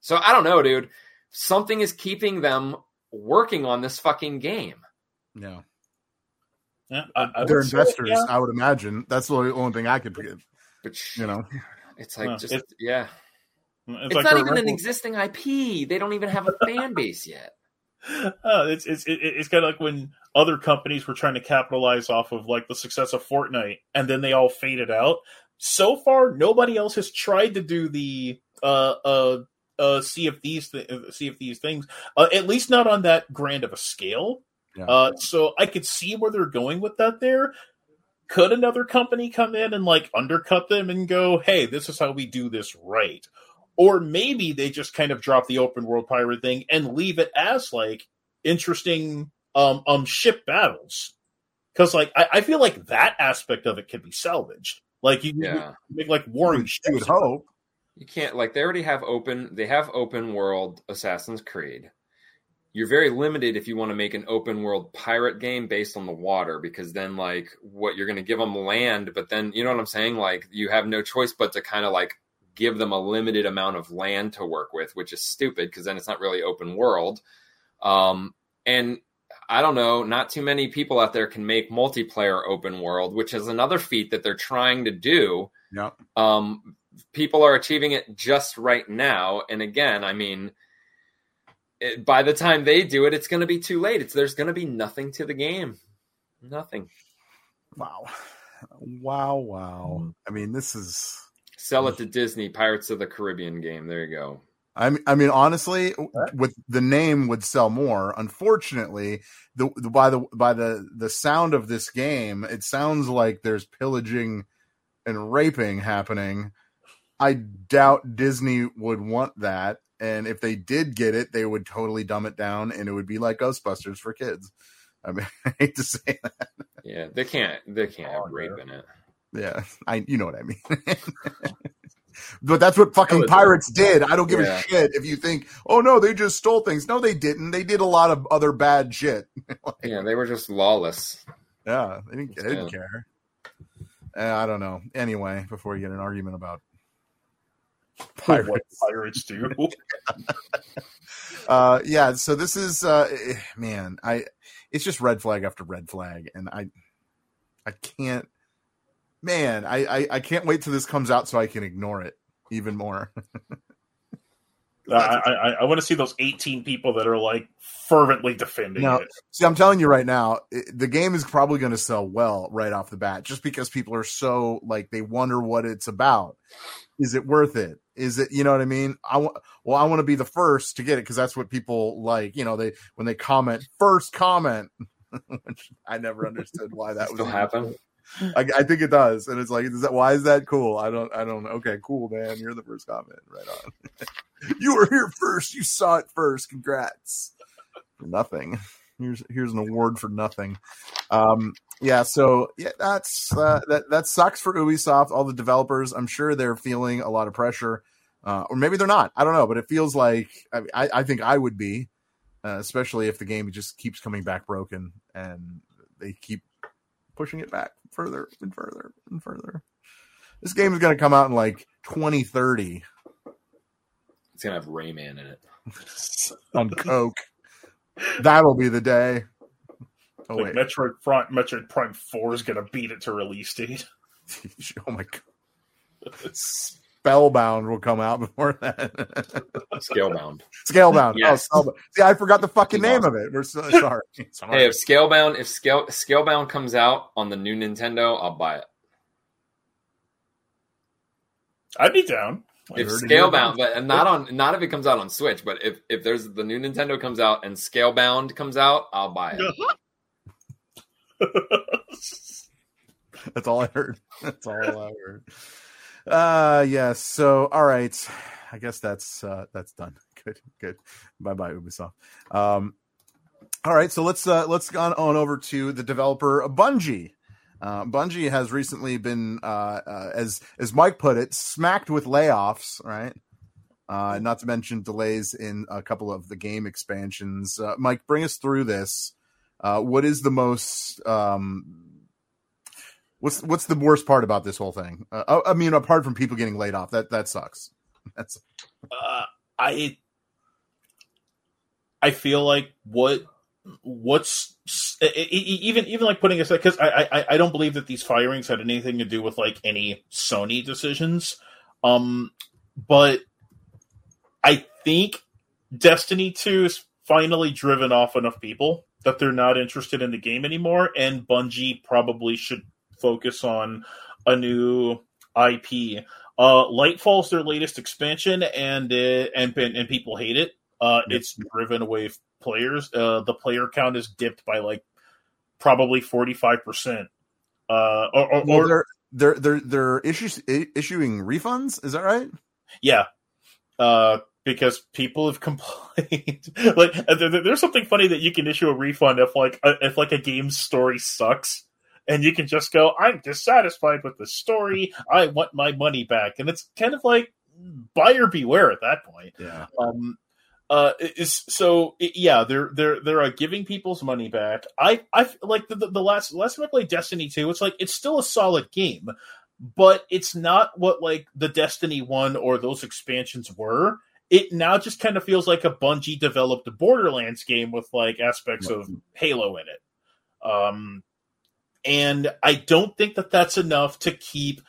So I don't know, dude. Something is keeping them working on this fucking game. No. yeah, uh, I, I They're would say, investors, yeah. I would imagine. That's the only, only thing I could give. But You know, it's like Yeah, just it's- yeah. It's, It's, like not a even an existing IP. They don't even have a fan base yet. Oh, it's it's it- it's kind of like when other companies were trying to capitalize off of like the success of Fortnite, and then they all faded out. So far, nobody else has tried to do the uh uh uh Sea of Thieves th- Sea of Thieves things uh, at least not on that grand of a scale. Yeah. Uh, so I could see where they're going with that. There, could another company come in and like undercut them and go, "Hey, this is how we do this right." Or maybe they just kind of drop the open world pirate thing and leave it as like interesting um um ship battles. because like I, I feel like that aspect of it can be salvaged. Like you, Yeah. you make like warring You would ships. hope. You can't like they already have open they have open world Assassin's Creed. You're very limited if you want to make an open world pirate game based on the water because then like what you're going to give them land but then you know what I'm saying like you have no choice but to kind of like give them a limited amount of land to work with which is stupid because then it's not really open world. Um and I don't know, not too many people out there can make multiplayer open world, which is another feat that they're trying to do Yep. um, people are achieving it just right now. And again, I mean, it, by the time they do it, it's going to be too late. It's there's going to be nothing to the game, nothing. Wow. Wow, wow. Mm. I mean, this is Sell it to Disney, Pirates of the Caribbean game. There you go. I mean, I mean, honestly, with the name would sell more. Unfortunately, the, the by the by the the sound of this game, it sounds like there's pillaging and raping happening. I doubt Disney would want that, and if they did get it, they would totally dumb it down, and it would be like Ghostbusters for kids. I mean, I hate to say that. Yeah, they can't. They can't have rape in it. Yeah, I you know what I mean. but that's what fucking was- pirates did. I don't give Yeah. a shit if you think, oh no, they just stole things. No, they didn't. They did a lot of other bad shit. Yeah, they were just lawless. Yeah, they didn't, they didn't care. Uh, I don't know. Anyway, before we get an argument about What pirates, pirates do. uh, yeah. So this is, uh, eh, man, I, it's just red flag after red flag, and I, I can't, man, I, I, I can't wait till this comes out so I can ignore it even more. I, I, I want to see those 18 people that are like fervently defending No. it. See, I'm telling you right now, it, the game is probably going to sell well right off the bat, just because people are so like they wonder what it's about. Is it worth it? Is it you know what I mean? I want well, I want to be the first to get it because that's what people like. You know, they when they comment first comment, which I never understood why that was Still happen. I, I think it does, and it's like, is that why is that cool? I don't, I don't know. Okay, cool, man. You're the first comment, right on. you were here first. You saw it first. Congrats. Nothing. Here's here's an award for nothing. Um, yeah. So yeah, that's uh, that that sucks for Ubisoft. All the developers. I'm sure they're feeling a lot of pressure, uh, or maybe they're not. I don't know, but it feels like I, I, I think I would be, uh, especially if the game just keeps coming back broken and they keep pushing it back further and further and further. This game is going to come out in like 2030 It's gonna have Rayman in it. on Coke. That'll be the day. Oh Like wait! Metroid Prime, Metroid Prime 4 is going to beat it to release date. oh my god! Spellbound will come out before that. Scalebound. Scalebound. Oh, yes. Oh, Spellbound. See, I forgot the fucking name of it. We're so sorry. sorry. Hey, if Scalebound, if Scale Scalebound comes out on the new Nintendo, I'll buy it. I'd be down. if heard it here Scalebound, but not on not if it comes out on Switch, but if if there's the new Nintendo comes out and Scalebound comes out, I'll buy it. That's all I heard. That's all I heard. Uh yes. So all right. I guess that's uh that's done. Good, good. Bye bye, Ubisoft. Um all right, so let's uh let's go on, on over to the developer Bungie. Uh, Bungie has recently been, uh, uh, as as Mike put it, smacked with layoffs. Right, uh, not to mention delays in a couple of the game expansions. Uh, Mike, bring us through this. Uh, what is the most um, what's what's the worst part about this whole thing? Uh, I I mean, apart from people getting laid off, that that sucks. That's uh, I I feel like what what's even even like putting aside because I, I I don't believe that these firings had anything to do with like any Sony decisions, um, but I think Destiny Two is finally driven off enough people that they're not interested in the game anymore, and Bungie probably should focus on a new IP. Uh, Lightfall's their latest expansion, and uh, and and people hate it. Uh, it's driven away players. Uh, the player count is dipped by like probably forty five percent. Uh, or, or, well, or they're they're they're they're issues, issuing refunds. Is that right? yeah, uh, because people have complained. like, uh, there- there's something funny that you can issue a refund if like a, if like a game's story sucks. and you can just go, I'm dissatisfied with the story. I want my money back. And it's kind of like buyer beware at that point. Yeah. Um, uh, is so yeah, they're they're they're uh, giving people's money back. I I like the, the, the last last time I played Destiny two. It's like it's still a solid game, but it's not what like the Destiny one or those expansions were. It now just kind of feels like a Bungie developed Borderlands game with like aspects of Halo in it. Um, and I don't think that that's enough to keep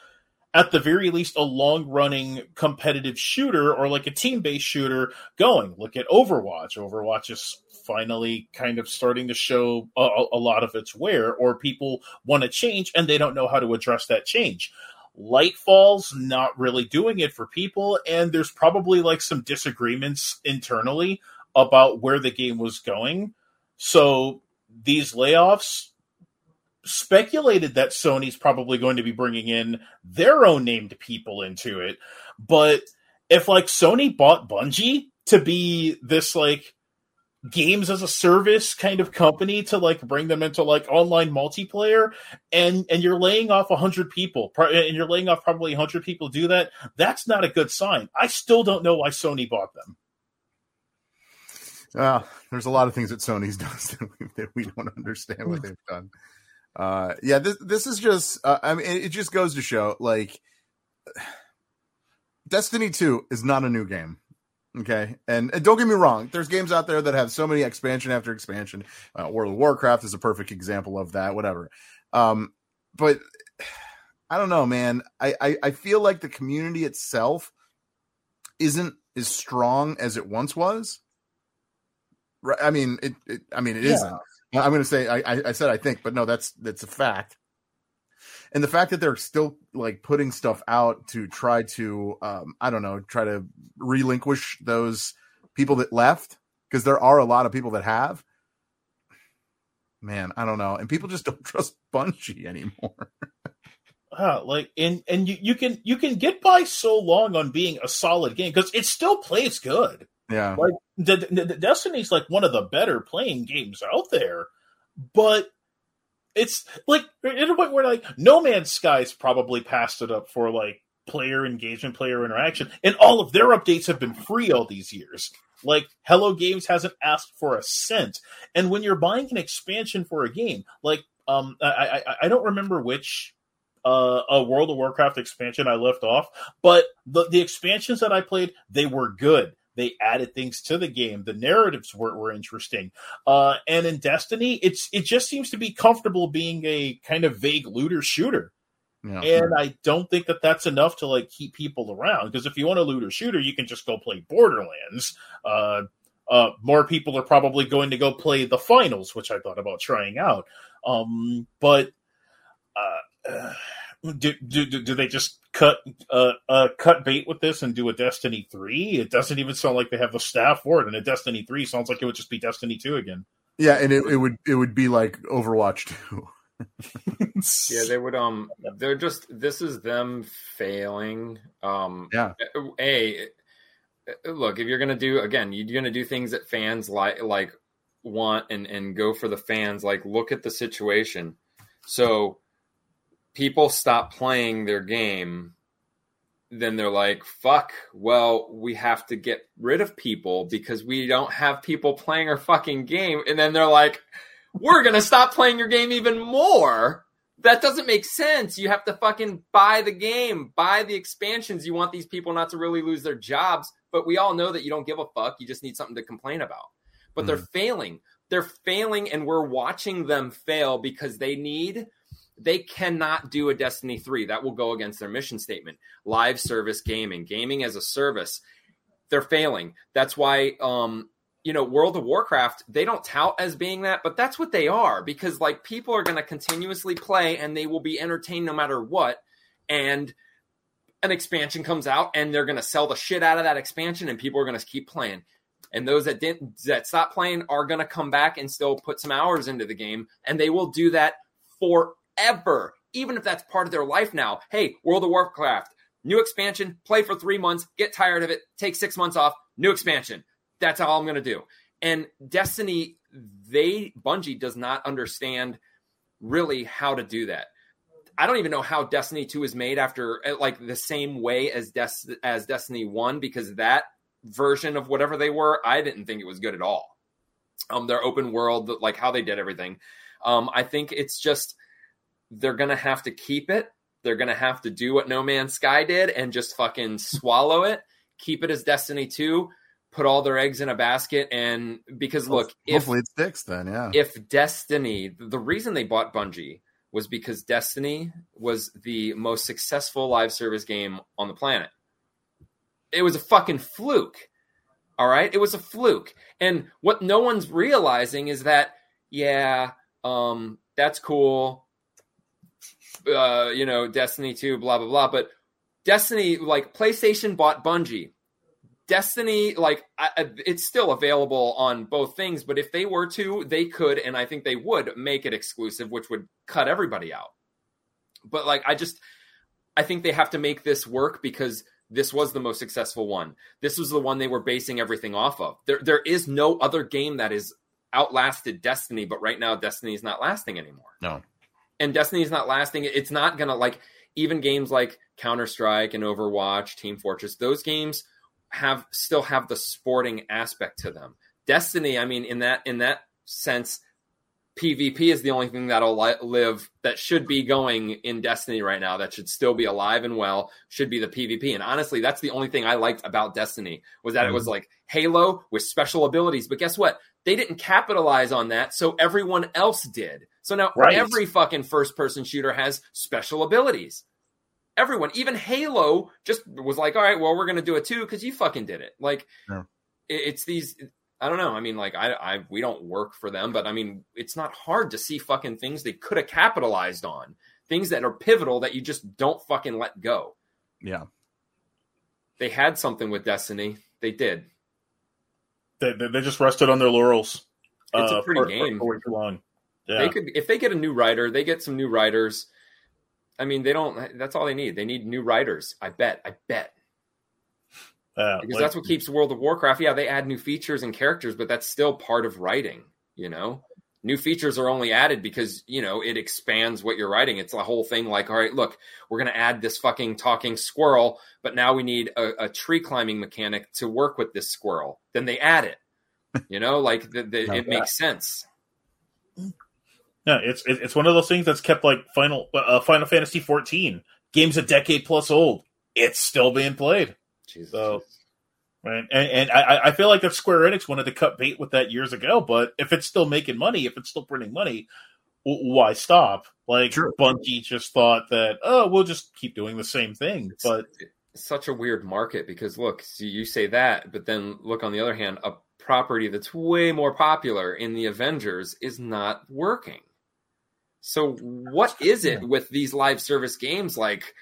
at the very least a long running competitive shooter or like a team based shooter going. Look at Overwatch. Overwatch is finally kind of starting to show a, a lot of its wear, or people want to change and they don't know how to address that change. Lightfall's not really doing it for people, and there's probably like some disagreements internally about where the game was going. So these layoffs speculated that Sony's probably going to be bringing in their own named people into it. But if like Sony bought Bungie to be this like games as a service kind of company to like bring them into like online multiplayer and and you're laying off 100 people and you're laying off probably 100 people do that that's not a good sign i still don't know why sony bought them uh, there's a lot of things that sony's does that we, that we don't understand what they've done uh, yeah, this this is just. Uh, I mean, it just goes to show, like, Destiny Two is not a new game. Okay, and, and, don't get me wrong. There's games out there that have so many expansion after expansion. Uh, World of Warcraft is a perfect example of that. Whatever, um, but I don't know, man. I, I I feel like the community itself isn't as strong as it once was. Right? I mean, it. it I mean, it Yeah. not I'm going to say I, I I said I think, but no, that's that's a fact. And the fact that they're still like putting stuff out to try to um I don't know, try to relinquish those people that left because there are a lot of people that have. Man, I don't know, and people just don't trust Bungie anymore. Uh, like and and you, you can you can get by so long on being a solid game because it still plays good. Yeah, Like the, the, the Destiny's like one of the better playing games out there, but it's like in a point where like No Man's Sky's probably passed it up for like player engagement, player interaction, and all of their updates have been free all these years. Like Hello Games hasn't asked for a cent, and when you're buying an expansion for a game, like um, I I, I don't remember which uh, a World of Warcraft expansion I left off, but the the expansions that I played they were good. They added things to the game. The narratives were, were interesting. Uh, and in Destiny, it's it just seems to be comfortable being a kind of vague looter shooter. yeah. And I don't think that that's enough to like keep people around. Because if you want a looter shooter, you can just go play Borderlands. Uh, uh, more people are probably going to go play the finals, which I thought about trying out. Um, but uh, uh, do, do do they just cut uh, uh cut bait with this and do a Destiny three? It doesn't even sound like they have the staff for it, and a Destiny three sounds like it would just be Destiny two again. yeah, and it, it would it would be like Overwatch too. Yeah, they would. Um, they're just. This is them failing. Um, Yeah. A, look, if you're gonna do again, you're gonna do things that fans like like want and and go for the fans. Like, look at the situation. So, people stop playing their game. Then they're like, "Fuck." Well, we have to get rid of people because we don't have people playing our fucking game. And then they're like, "We're gonna stop playing your game even more." that doesn't make sense. You have to fucking buy the game, buy the expansions. You want these people not to really lose their jobs, but we all know that you don't give a fuck. You just need something to complain about. But they're hmm. failing. They're failing, and we're watching them fail because they need. They cannot do a Destiny 3. That will go against their mission statement. Live service gaming, gaming as a service. They're failing. That's why um, you know, World of Warcraft, they don't tout as being that, but that's what they are because like people are going to continuously play and they will be entertained no matter what. And an expansion comes out and they're going to sell the shit out of that expansion and people are going to keep playing. And those that didn't that stop playing are going to come back and still put some hours into the game and they will do that forever. Even if that's part of their life now. Hey, World of Warcraft, new expansion, play for 3 months, get tired of it, take 6 months off, new expansion that's all I'm going to do. And Destiny, they Bungie does not understand really how to do that. I don't even know how Destiny 2 is made after uh, like the same way as Des- as Destiny 1 because that version of whatever they were, I didn't think it was good at all. Um their open world, like how they did everything. Um I think it's just they're going to have to keep it. They're going to have to do what No Man's Sky did and just fucking swallow it, keep it as Destiny 2, put all their eggs in a basket and because look, if Hopefully it sticks then, yeah. if Destiny, the reason they bought Bungie was because Destiny was the most successful live service game on the planet. It was a fucking fluke. All right? It was a fluke. And what no one's realizing is that yeah, um that's cool. Uh, you know, Destiny 2 blah blah blah, but Destiny like PlayStation bought Bungie. Destiny, like I, it's still available on both things, but if they were to, they could, and I think they would make it exclusive, which would cut everybody out. But like, I just, I think they have to make this work because this was the most successful one. This was the one they were basing everything off of. There, there is no other game that is outlasted Destiny, but right now Destiny is not lasting anymore No. And Destiny's not lasting. It's not gonna like even games like Counter Strike and Overwatch, Team Fortress. Those games have still have the sporting aspect to them. Destiny, I mean, in that in that sense, PvP is the only thing that'll li- live that should be going in Destiny right now. That should still be alive and well. Should be the PvP. And honestly, that's the only thing I liked about Destiny was that it was mm-hmm. like Halo with special abilities. But guess what? They didn't capitalize on that, so everyone else did. So now Right. every fucking first person shooter has special abilities. Everyone, even Halo, just was like, all right, well, we're gonna do it too because you fucking did it. Like, Yeah. it's these. I don't know. I mean, like, I, I, we don't work for them, but I mean, it's not hard to see fucking things they could have capitalized on, things that are pivotal that you just don't fucking let go. Yeah. They had something with Destiny. They did. They, they, they just rested on their laurels. It's a uh, pretty for- for- game. for way too long. Yeah. They could if they get a new writer, they get some new writers. I mean, they don't. That's all they need. They need new writers. I bet. I bet Yeah, because like- that's what keeps World of Warcraft. Yeah, they add new features and characters, but that's still part of writing. You know, new features are only added because you know it expands what you're writing. It's a whole thing. Like, all right, look, we're gonna add this fucking talking squirrel, but now we need a, a tree climbing mechanic to work with this squirrel. Then they add it. You know, like the, the, it makes sense. Yeah, it's it's one of those things that's kept like Final uh, Final Fantasy 14 games a decade plus old. It's still being played. Jesus. So, right, and, and I I feel like that Square Enix wanted to cut bait with that years ago, but if it's still making money, if it's still printing money, w- why stop? Like Sure. Bungie just thought that oh we'll just keep doing the same thing, but it's such a weird market because look, so you say that, but then look on the other hand, a property that's way more popular in the Avengers is not working. So what is it with these live service games like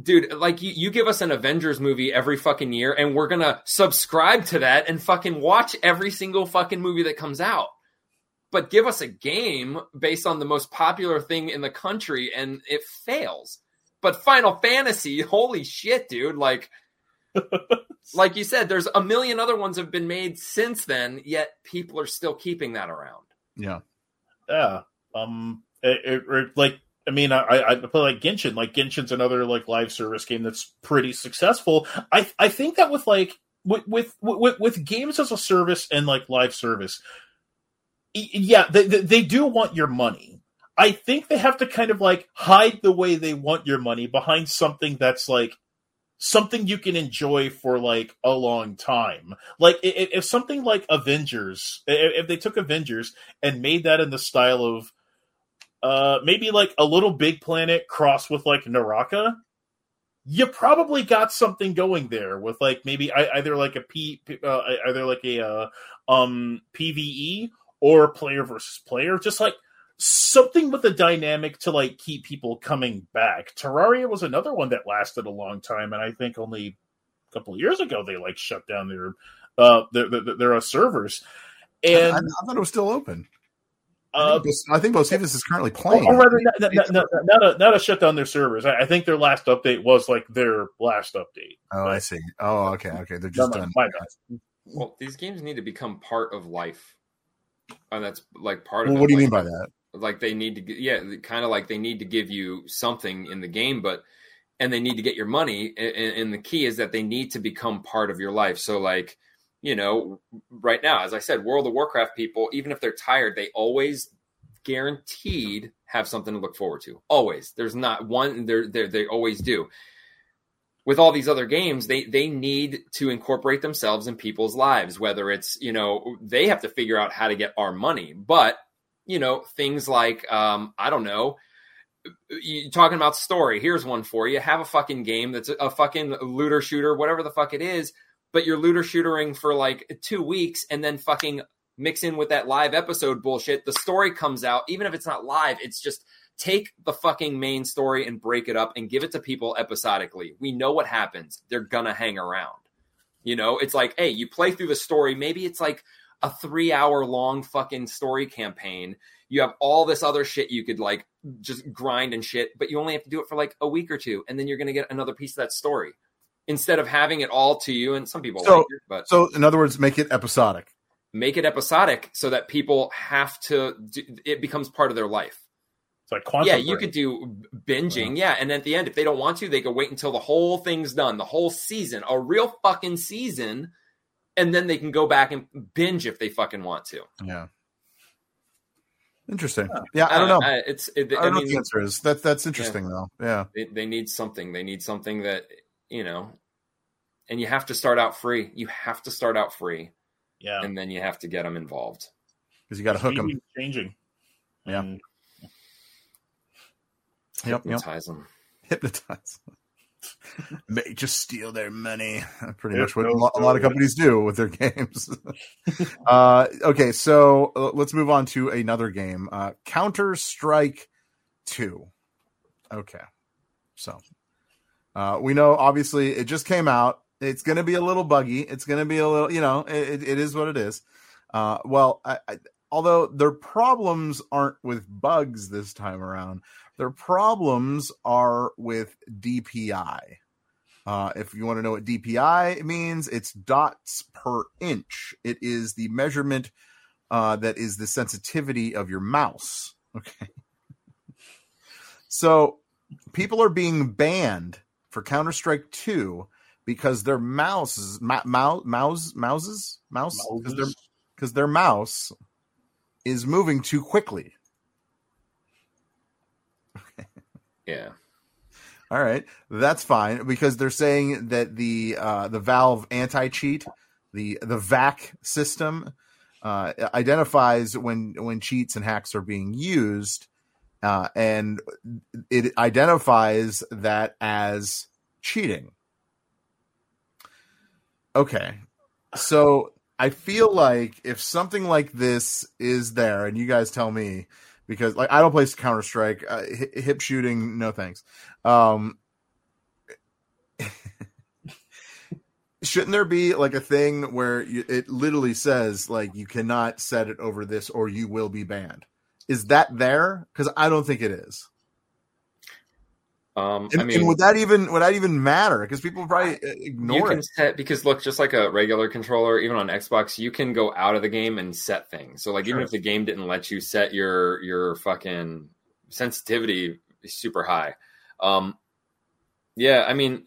dude, like you, you give us an Avengers movie every fucking year and we're going to subscribe to that and fucking watch every single fucking movie that comes out. But give us a game based on the most popular thing in the country and it fails. But Final Fantasy, holy shit, dude! Like, like you said, there's a million other ones have been made since then, yet people are still keeping that around. Yeah. yeah, um, it, it, like I mean, I, I play like Genshin. Like Genshin's another like live service game that's pretty successful. I I think that with like with with with, with games as a service and like live service, yeah, they, they do want your money. I think they have to kind of like hide the way they want your money behind something that's like something you can enjoy for like a long time. Like i- i- if something like Avengers, if they took Avengers and made that in the style of uh maybe like a LittleBigPlanet cross with like Naraka, you probably got something going there with like maybe either like a P uh, either like a uh, um PVE or player versus player, just like something with a dynamic to like keep people coming back. Terraria was another one that lasted a long time, and I think only a couple of years ago they like shut down their uh their their, their uh, servers. And I, I thought it was still open. Uh, I think Bos- Bocephus is currently playing. or rather, not, not, not, not, not, a, not a shut down their servers. I, I think their last update was like their last update. oh, I see. Oh, okay, okay. They're just No, no, done. my bad. Well, these games need to become part of life, and that's like part of. Well, it. what do you Like, mean by that? like they need to yeah kind of like they need to give you something in the game but and they need to get your money and, and the key is that they need to become part of your life so like you know right now as i said world of warcraft people even if they're tired they always guaranteed have something to look forward to. Always. There's not one they're, they're they always do. With all these other games they they need to incorporate themselves in people's lives whether it's you know they have to figure out how to get our money. But you know things like um i don't know you talking about story here's one for you. Have a fucking game that's a fucking looter shooter whatever the fuck it is but you're looter shootering for like two weeks and then fucking mix in with that live episode bullshit the story comes out even if it's not live it's just take the fucking main story and break it up and give it to people episodically. We know what happens. They're gonna hang around. You know it's like hey you play through the story. Maybe it's like a three hour long fucking story campaign. You have all this other shit you could like just grind and shit, but you only have to do it for like a week or two, and then you're going to get another piece of that story instead of having it all to you. And some people So- like it, but So, in other words, make it episodic. make it episodic so that people have to. Do, it becomes part of their life. It's like quantum. yeah, you Break. could do binging. Yeah, and at the end, if they don't want to, they could wait until the whole thing's done, the whole season, a real fucking season, and then they can go back and binge if they fucking want to. Yeah. Interesting. Yeah, I don't know. Uh, it's. It, I I, don't know what mean, the answer is. That that's interesting though. Yeah. they, they need something. They need something that you know, and you have to start out free. You have to start out free, Yeah. and then you have to get them involved. Because you got to hook them. Changing. Yeah. And Yep. Yep. Hypnotize them. Hypnotize. May just steal their money. Pretty Yeah, much what no, a lot, a lot of companies do with their games. uh, okay, so uh, let's move on to another game. Uh, Counter Strike Two. Okay, so uh, we know obviously it just came out. It's going to be a little buggy. It's going to be a little, you know, it, it is what it is. Uh, well, I, I, although their problems aren't with bugs this time around, their problems are with DPI. Uh, if you want to know what DPI means, it's dots per inch. It is the measurement uh, that is the sensitivity of your mouse. Okay. So people are being banned for Counter Strike 2 because their mouses, ma- mouse, mouse, mouses, mouse, because their, because their mouse is moving too quickly. Yeah. All right, that's fine because they're saying that the uh, the Valve anti cheat, the the VAC system, uh, identifies when when cheats and hacks are being used, uh, and it identifies that as cheating. Okay, so I feel like if something like this is there, and you guys tell me, because like I don't play Counter Strike, uh, hi- hip shooting, no thanks. Um, shouldn't there be like a thing where you, it literally says like you cannot set it over this or you will be banned? Is that there? Because I don't think it is. Um, And, I mean, and would that even would that even matter? Because people probably uh, you ignore can it. set because look, just like a regular controller, even on Xbox, you can go out of the game and set things. So like, even if the game didn't let you set your your fucking sensitivity super high, um, yeah, I mean,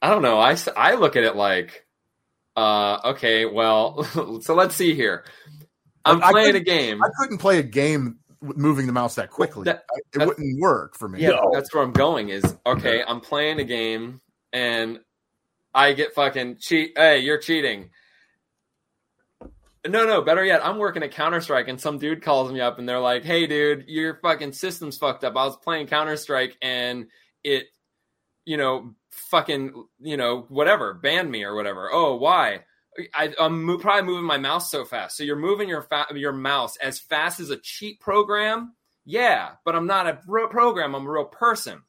I don't know. I I look at it like, uh, okay, well, so let's see here. I'm I playing a game. I couldn't play a game moving the mouse that quickly. that- it wouldn't work for me. Yeah, that's where I'm going. Is okay. I'm playing a game and I get fucking cheat. Hey, you're cheating. No, no. Better yet, I'm working at Counter Strike and some dude calls me up and they're like, "Hey, dude, your fucking system's fucked up. I was playing Counter Strike and it, you know, fucking, you know, whatever, banned me or whatever. Oh, why? I, I'm mo- probably moving my mouse so fast. So you're moving your fa- your mouse as fast as a cheat program. Yeah, but I'm not a real program. I'm a real person.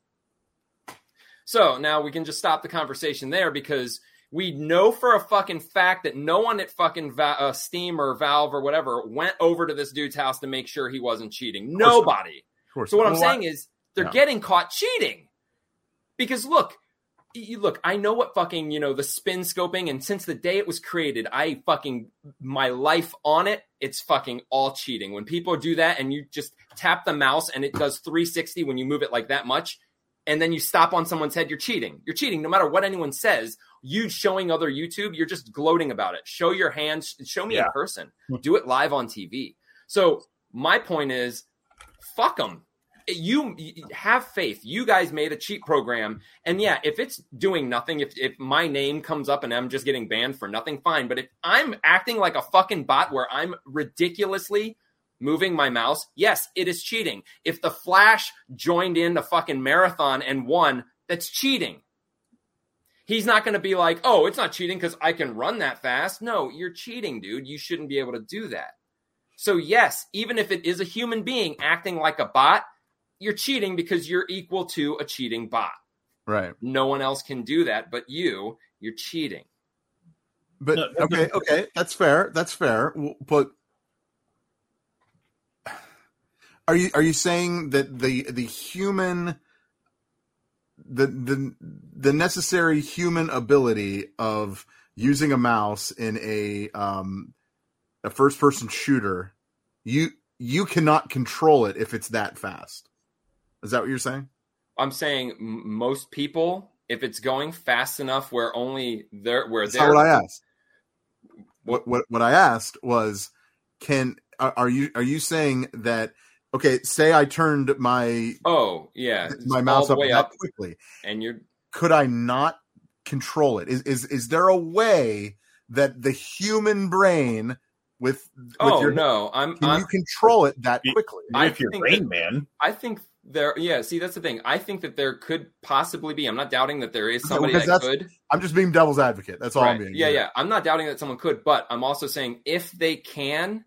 So now we can just stop the conversation there because we know for a fucking fact that no one at fucking Va- uh, Steam or Valve or whatever went over to this dude's house to make sure he wasn't cheating. Nobody. So what I'm saying is they're Yeah. getting caught cheating. Because look, you look, I know what fucking, you know, the spin scoping and since the day it was created, I fucking my life on it, it's fucking all cheating. When people do that and you just tap the mouse and it does 360 when you move it like that much and then you stop on someone's head, you're cheating. You're cheating no matter what anyone says. You showing other YouTube, you're just gloating about it. Show your hands, show me Yeah. in person. Hmm. Do it live on TV. So, my point is fuck them you have faith. You guys made a cheat program, and yeah, if it's doing nothing, if if my name comes up and I'm just getting banned for nothing, fine. But if I'm acting like a fucking bot where I'm ridiculously moving my mouse, yes, it is cheating. If the Flash joined in the fucking marathon and won, that's cheating. He's not going to be like, oh, it's not cheating because I can run that fast. No, you're cheating, dude. You shouldn't be able to do that. So, yes, even if it is a human being acting like a bot, you're cheating because you're equal to a cheating bot. Right. No one else can do that but you. You're cheating. But No, no, okay, okay, that's fair. That's fair. But are you are you saying that the the human the the the necessary human ability of using a mouse in a um a first person shooter you you cannot control it if it's that fast. Is that what you're saying? I'm saying most people, if it's going fast enough where only they're where That's they're not what I asked. What what what I asked was, can are, are you are you saying that? Okay, say I turned my Oh yeah, my all mouse up way up, quickly. and you're Could I not control it? Is is is there a way that the human brain with with oh your no, I'm can I'm you control it that quickly? I if you're think Rain Man, I think there. Yeah, see, that's the thing. I think that there could possibly be. I'm not doubting that there is somebody because that could. I'm just being devil's advocate. That's all I'm being. Yeah, yeah. I'm not doubting that someone could, but I'm also saying if they can,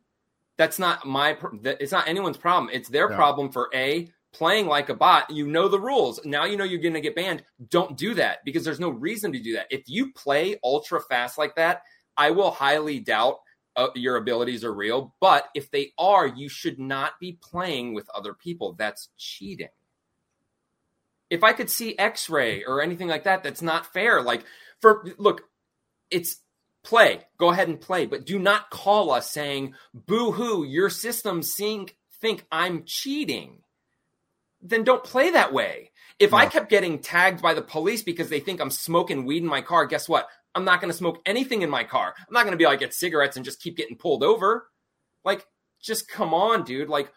that's not my. It's not anyone's problem. It's their Yeah. problem for a playing like a bot. You know the rules. Now you know you're going to get banned. Don't do that because there's no reason to do that. If you play ultra fast like that, I will highly doubt uh, your abilities are real. But if they are, you should not be playing with other people. That's cheating. If I could see X-ray or anything like that, that's not fair. Like for look, it's play. Go ahead and play, but do not call us saying, "Boo hoo, your systems think think I'm cheating." Then don't play that way. If I kept getting tagged by the police because they think I'm smoking weed in my car, guess what? I'm not going to smoke anything in my car. I'm not going to be like get cigarettes and just keep getting pulled over. Like, just come on, dude. Like,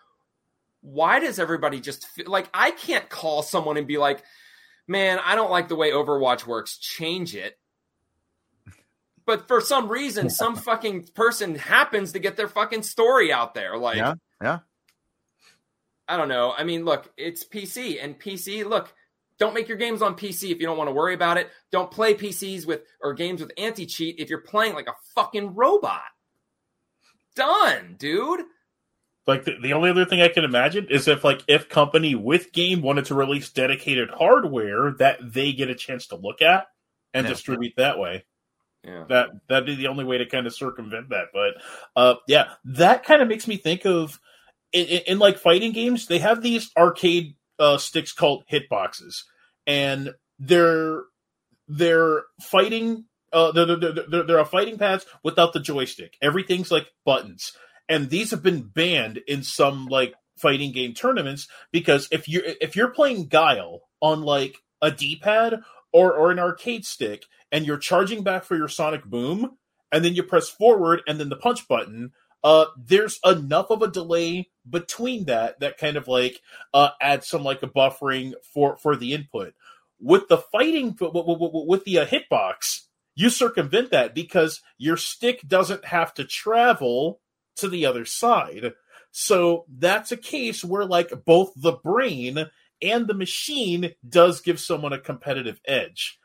why does everybody just feel like I can't call someone and be like, man, I don't like the way Overwatch works. Change it. But for some reason, some fucking person happens to get their fucking story out there. Like, Yeah, yeah. I don't know. I mean, look, it's PC and PC. Look, don't make your games on PC if you don't want to worry about it. Don't play PCs with or games with anti cheat if you're playing like a fucking robot. Done, dude. like the, the only other thing I can imagine is if like if company with game wanted to release dedicated hardware that they get a chance to look at and Yeah. distribute that way. Yeah. That that'd be the only way to kind of circumvent that. But uh, yeah, that kind of makes me think of in, in, in like fighting games. They have these arcade uh, sticks called hitboxes, and they're they're fighting. Uh, they're, they're, they're, they're a fighting pads without the joystick. Everything's like buttons, and these have been banned in some like fighting game tournaments because if you're if you're playing Guile on like a D pad or or an arcade stick and you're charging back for your sonic boom and then you press forward and then the punch button uh there's enough of a delay between that that kind of like uh adds some like a buffering for for the input with the fighting with the uh, hitbox you circumvent that because your stick doesn't have to travel to the other side so that's a case where like both the brain and the machine does give someone a competitive edge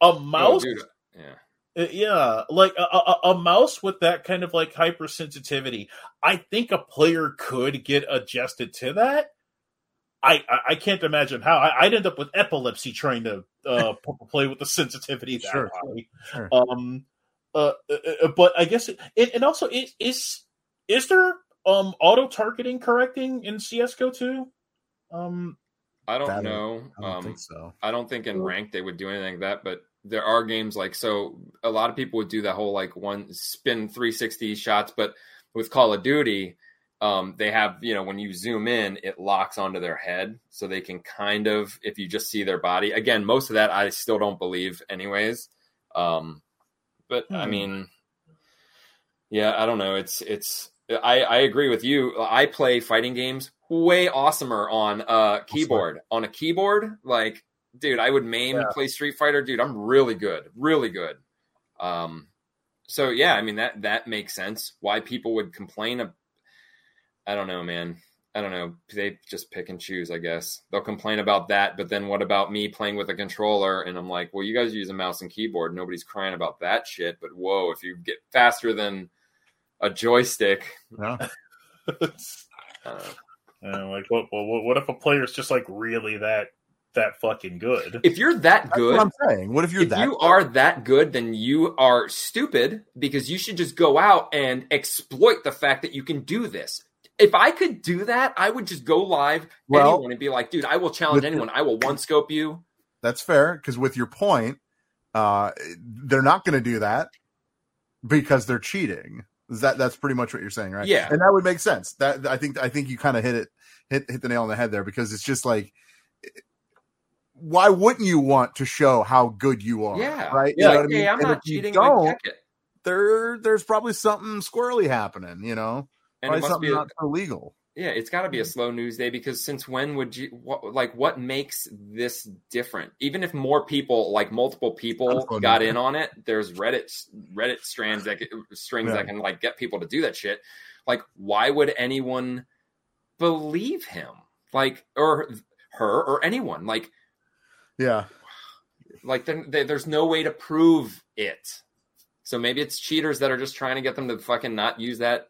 a Oh, mouse dude. Yeah. Uh, Yeah, like a, a, a mouse with that kind of like hypersensitivity. I think a player could get adjusted to that. I I, I can't imagine how. I, I'd end up with epilepsy trying to uh, play with the sensitivity that Sure, high. sure. Um, uh, uh, uh, but I guess it, and, and also is is is there um auto targeting correcting in CS:GO too? Um, I don't That- know. I don't um, think so. I don't think in rank they would do anything like that, but there are games like so a lot of people would do that whole like one spin 360 shots, but with Call of Duty, um, they have you know when you zoom in, it locks onto their head, so they can kind of if you just see their body. Again, most of that I still don't believe, anyways. Um, but I Hmm. mean, yeah, I don't know. It's it's I I agree with you. I play fighting games way awesomer on a keyboard. On a keyboard, like dude, I would maim Yeah. play Street Fighter, dude. I'm really good, really good. Um, so yeah, I mean that that makes sense. Why people would complain? Of, I don't know, man. I don't know. They just pick and choose, I guess. They'll complain about that, but then what about me playing with a controller? And I'm like, well, you guys use a mouse and keyboard. Nobody's crying about that shit. But whoa, if you get faster than a joystick, Yeah. uh, And like, what, what, what if a player's just like really that that fucking good? if you're that That's good, what I'm saying. What if you're if that? you are that good, then you are stupid because you should just go out and exploit the fact that you can do this. If I could do that, I would just go live Well, anyone and be like, dude, I will challenge with- anyone. I will one scope you. That's fair because with your point, uh, they're not going to do that because they're cheating. Is that that's pretty much what you're saying, right? Yeah. and that would make sense. That I think I think you kind of hit it hit hit the nail on the head there because it's just like, why wouldn't you want to show how good you are? Yeah. right. Yeah, You know like, I hey, mean? I'm And not cheating. Don't, there there's probably something squirrely happening. You know, And probably it must something be a, not so legal. yeah, it's got to be a mm-hmm. slow news day because since when would you what, like what makes this different? Even if more people, like multiple people, Not a slow got in on it, there's Reddit Reddit strands that strings Yeah. that can like get people to do that shit. Like, why would anyone believe him? Like, or her or anyone? Like, Yeah, like there, there- there's no way to prove it. So maybe it's cheaters that are just trying to get them to fucking not use that.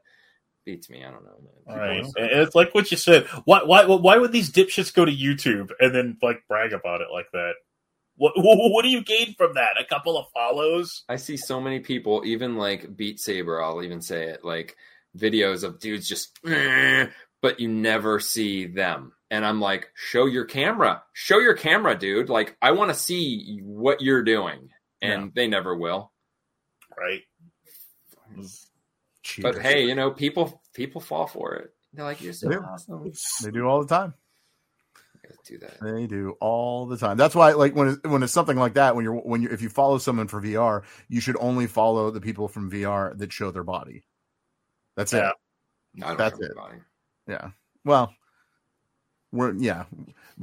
Beats me. I don't know. Man. Right. And It's like what you said. Why why why would these dipshits go to YouTube and then like brag about it like that? What what do you gain from that? A couple of follows? I see so many people, even like Beat Saber, I'll even say it, like videos of dudes just, but you never see them. And I'm like, show your camera, show your camera, dude. Like, I want to see what you're doing. And they never will. Right. But hey, you know, people people fall for it. They're like, you're so Yeah. awesome. they do all the time. Do that. They do all the time. That's why, like when it, when it's something like that, when you're when you if you follow someone for VR, you should only follow the people from VR that show their body. That's Yeah. it. I don't That's it. body. Yeah. Well, we're yeah.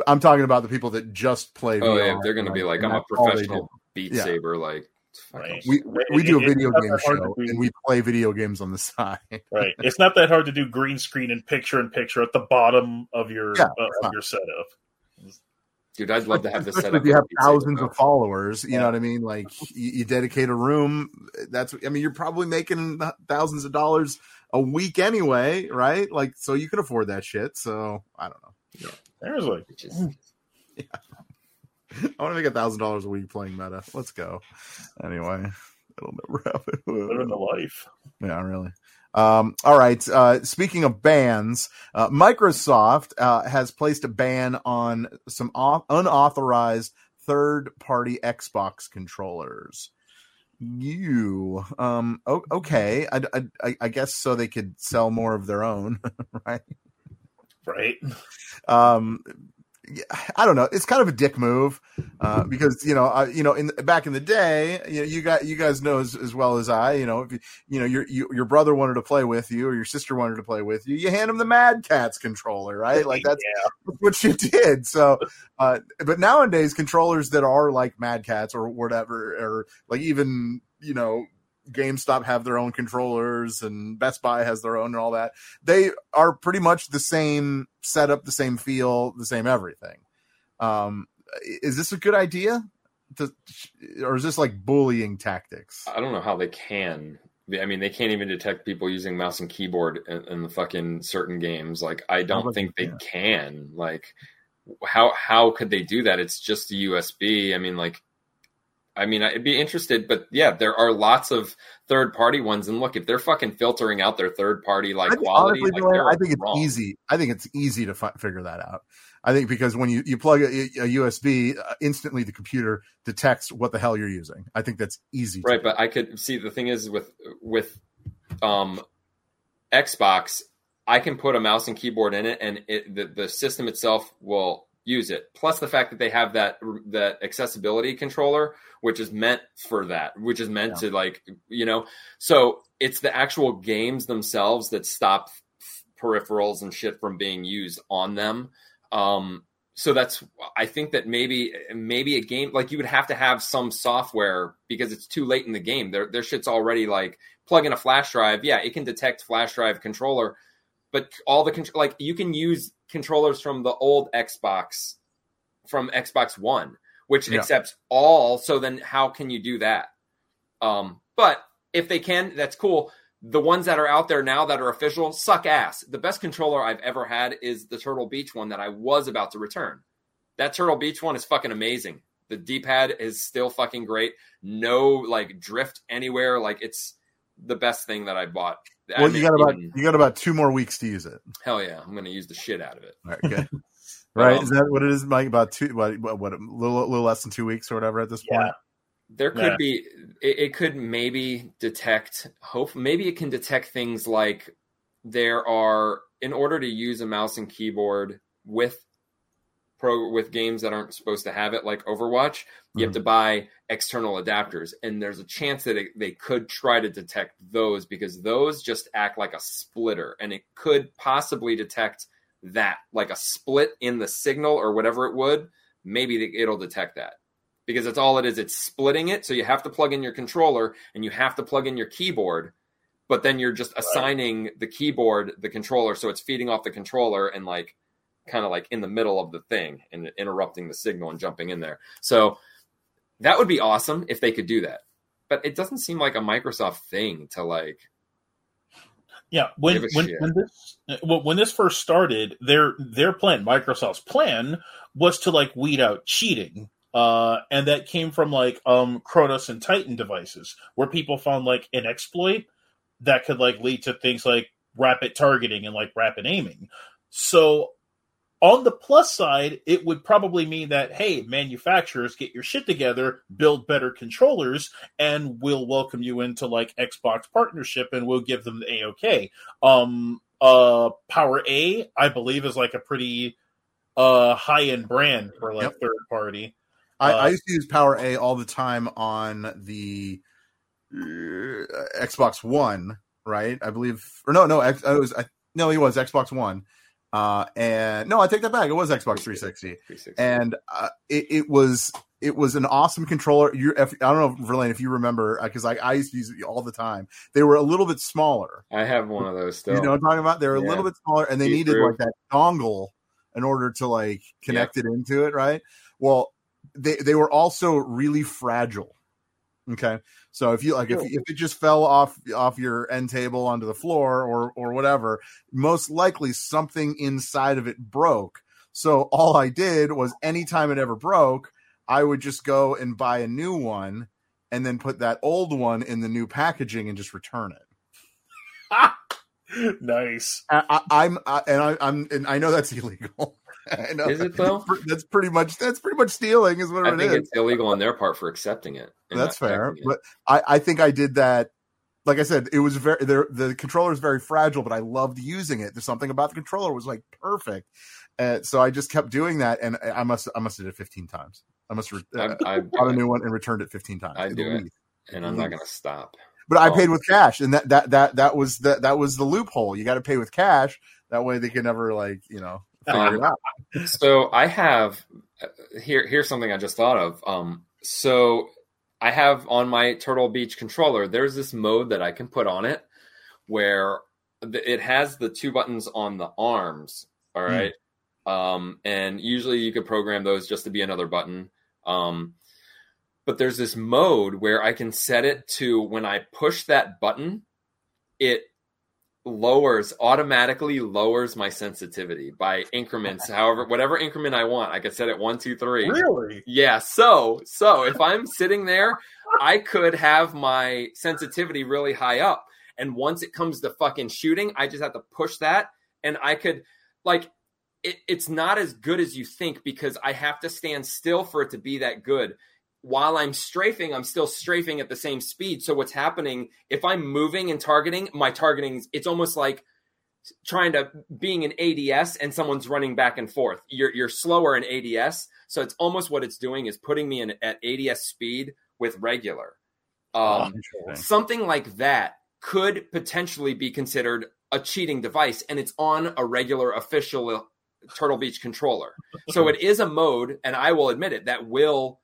I'm talking about the people that just play. Oh VR, yeah, they're gonna be like, I'm a that's all they professional. Beat Yeah. Saber, like Right. off. We we do a It- it's video not game that hard to show do. and we play video games on the side. Right. It's not that hard to do green screen and picture in picture at the bottom of your Yeah, uh, of your setup. Dude, I'd love to have this Especially set up. if you have with Beat Saber, thousands of followers. You Yeah. know what I mean? Like you, you dedicate a room. That's I mean, you're probably making thousands of dollars a week anyway, right? Like so you can afford that shit. So I don't know. There's like Which is- I want to make a thousand dollars a week playing meta. Let's go. Anyway, it'll never happen. living the life. Yeah, really. Um, all right. Uh, speaking of bans, uh, Microsoft uh, has placed a ban on some au- unauthorized third-party Xbox controllers. You, um, o- okay. I- I, I guess so they could sell more of their own, right? Right. um I don't know. It's kind of a dick move uh, because you know, uh, you know, in back in the day, you know, you got you guys know as, as well as I. You know, if you, you know your you, your brother wanted to play with you or your sister wanted to play with you, you hand them the Mad Catz controller, right? Like that's yeah. what you did. So, uh, but nowadays, controllers that are like Mad Catz or whatever, or like even you know, GameStop have their own controllers and Best Buy has their own and all that. They are pretty much the same setup, the same feel, the same everything. Um, is this a good idea? To, or is this like bullying tactics? I don't know how they can. I mean, they can't even detect people using mouse and keyboard in, in the fucking certain games. Like, I don't think they they can. Like, how how could they do that? It's just a USB. I mean, like, I mean, I'd be interested, but yeah, there are lots of third party ones. And look, if they're fucking filtering out their third party like think, quality, honestly, like, I think it's wrong. easy. I think it's easy to fi- figure that out. I think because when you, you plug a, a USB, uh, instantly the computer detects what the hell you're using. I think that's easy. to right but i could see the thing is with with um xbox i can put a mouse and keyboard in it and it the, the system itself will use it. Plus the fact that they have that that accessibility controller which is meant for that which is meant Yeah. to like you know so it's the actual games themselves that stop peripherals and shit from being used on them. Um so that's i think that maybe maybe a game like you would have to have some software because it's too late in the game. Their their shit's already like plug in a flash drive. Yeah it can detect flash drive controller but all the like you can use controllers from the old xbox from xbox one which Yeah. accepts all so then how can you do that um but if they can that's cool the ones that are out there now that are official suck ass. The best controller I've ever had is the Turtle Beach one that I was about to return. That Turtle Beach one is fucking amazing. The D pad is still fucking great. No like drift anywhere. Like it's the best thing that I bought. I Well, mean, you got about even- you got about two more weeks to use it. hell yeah, I'm gonna use the shit out of it. All right, good. right? Um, is that what it is, Mike? About two, what, what, what a little, little less than two weeks or whatever at this point. There could Yeah. be it, it could maybe detect hope maybe it can detect things like there are in order to use a mouse and keyboard with pro with games that aren't supposed to have it like Overwatch, you have to hmm. buy external adapters and there's a chance that it, they could try to detect those because those just act like a splitter and it could possibly detect that like a split in the signal or whatever it would maybe it'll detect that because that's all it is. It's splitting it. So you have to plug in your controller and you have to plug in your keyboard, but then you're just assigning the keyboard the controller. So it's feeding off the controller and like kind of like in the middle of the thing and interrupting the signal and jumping in there. So that would be awesome if they could do that. But it doesn't seem like a Microsoft thing to like Yeah, when when, when this when this first started, their their plan, Microsoft's plan, was to like weed out cheating, uh, and that came from like um Cronus and Titan devices, where people found like an exploit that could like lead to things like rapid targeting and like rapid aiming. So on the plus side, it would probably mean that hey, manufacturers get your shit together, build better controllers, and we'll welcome you into like Xbox partnership, and we'll give them the AOK. Um, uh, PowerA, I believe, is like a pretty uh high end brand for like Yep. third party. I, Uh, I used to use PowerA all the time on the uh, Xbox One, right? I believe, or no, no, X, it was I, no, it was Xbox One, uh, and no, I take that back. It was Xbox 360, 360. and uh, it, it was it was an awesome controller. You, I don't know, Verlaine, if you remember, because I, I used to use it all the time. They were a little bit smaller. I have one of those still. You know what I'm talking about? They were a little bit smaller, and they See needed through. like that dongle in order to like connect it into it, right? Well, they they were also really fragile. Okay, so if you like, if, if it just fell off off your end table onto the floor or or whatever, most likely something inside of it broke. So all I did was anytime it ever broke, I would just go and buy a new one and then put that old one in the new packaging and just return it. nice. I, I, and I, I'm and I know that's illegal. I know. Is it, though? That's pretty much that's pretty much stealing, is what it is. I it think is. it's illegal on their part for accepting it. That's fair, it. but I, I think I did that. Like I said, it was very the controller is very fragile, but I loved using it. There's something about the controller was like perfect, uh, so I just kept doing that, and I must I must have did it 15 times. I must uh, I, I, bought a new one and returned it 15 times. I do it, least. and I'm not going to stop. But I paid with cash, and that that that that was the that was the loophole. You got to pay with cash. That way, they can never like you know Um, so I have uh, here. Here's something I just thought of. Um, so I have on my Turtle Beach controller. There's this mode that I can put on it where it has the two buttons on the arms. All right. Hmm. right, um, and usually you could program those just to be another button. Um, but there's this mode where I can set it to when I push that button, it lowers automatically lowers my sensitivity by increments. However, whatever increment I want, I could set it one, two, three. Really? Yeah. So, so if I'm sitting there, I could have my sensitivity really high up, and once it comes to fucking shooting, I just have to push that, and I could like. It, it's not as good as you think because I have to stand still for it to be that good while I'm strafing, I'm still strafing at the same speed. So what's happening if I'm moving and targeting, my targeting it's almost like trying to being an ADS and someone's running back and forth. You're you're slower in ADS, so it's almost what it's doing is putting me in at ADS speed with regular. Um, something like that could potentially be considered a cheating device, and it's on a regular official Turtle Beach controller. So it is a mode, and I will admit it, that will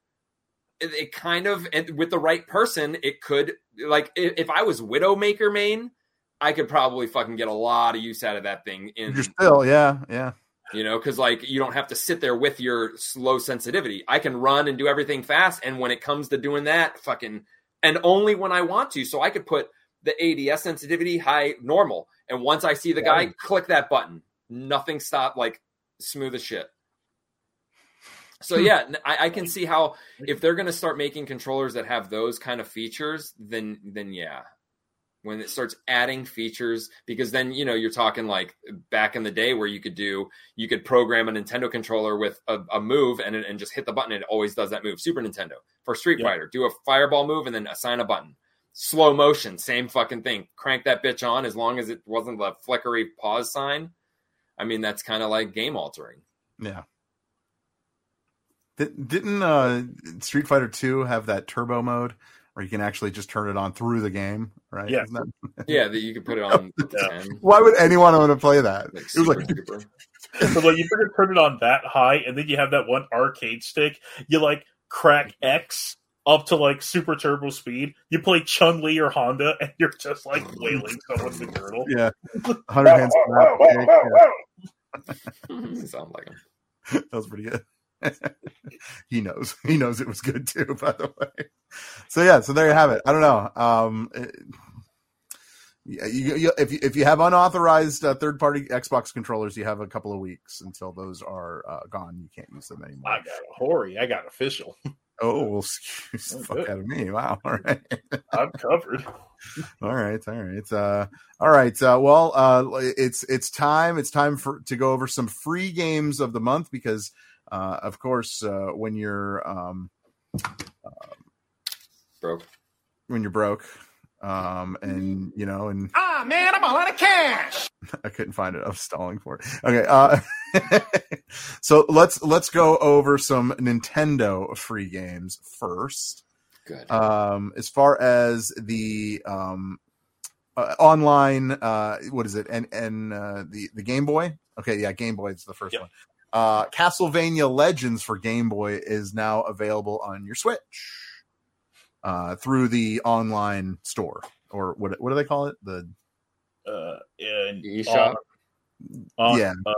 it, it kind of and with the right person, it could like if, I was Widowmaker main, I could probably fucking get a lot of use out of that thing in You're still, yeah, yeah. you know, because like you don't have to sit there with your slow sensitivity. I can run and do everything fast, and when it comes to doing that, fucking, and only when I want to. So I could put the ADS sensitivity high normal, and once I see the guy, click that button. Nothing stop, like smooth as shit. So yeah, I can see how if they're going to start making controllers that have those kind of features, then then yeah, when it starts adding features, because then you know you're talking like back in the day where you could do you could program a Nintendo controller with a, a move and and just hit the button and it always does that move. Super Nintendo for Street Yeah. Fighter, do a fireball move and then assign a button. Slow motion, same fucking thing. Crank that bitch on as long as it wasn't the flickery pause sign. I mean, that's kind of like game altering. Yeah. Di- Didn't uh, Street Fighter Two have that turbo mode where you can actually just turn it on through the game? Right? Yeah. Isn't that- Yeah, that you could put it on Yeah. Why would anyone want to play that? Like It was like super, super. so like you better turn it on that high, and then you have that one arcade stick. You like crack X up to like super turbo speed. You play Chun Li or Honda, and you're just like wailing someone with turtle. yeah, hundred hands. snap kick, yeah. Sound like him. that was pretty good. he knows. He knows it was good too. By the way. So yeah. So there you have it. I don't know. Um, it- you, you, if you, if you have unauthorized uh, third party Xbox controllers, you have a couple of weeks until those are uh, gone. You can't use them anymore. I got a Hori. I got official. Oh, well, excuse the Oh, fuck good. out of me. Wow. All right. I'm covered. all right. All right. Uh, all right. Uh, well, uh, it's, it's time. It's time for, to go over some free games of the month because, uh, of course, uh, when you're, um, Broke. when you're broke, um, and, you know, and Ah, man, I'm all out of cash. I couldn't find it. I was stalling for it. Okay. Uh, so let's, let's go over some Nintendo free games first. Good. um as far as the um uh, online uh what is it and and uh the the game boy okay yeah game boy is the first Yep. one uh castlevania legends for game boy is now available on your switch uh through the online store or what what do they call it? The Uh, eShop? on, on, Yeah. uh,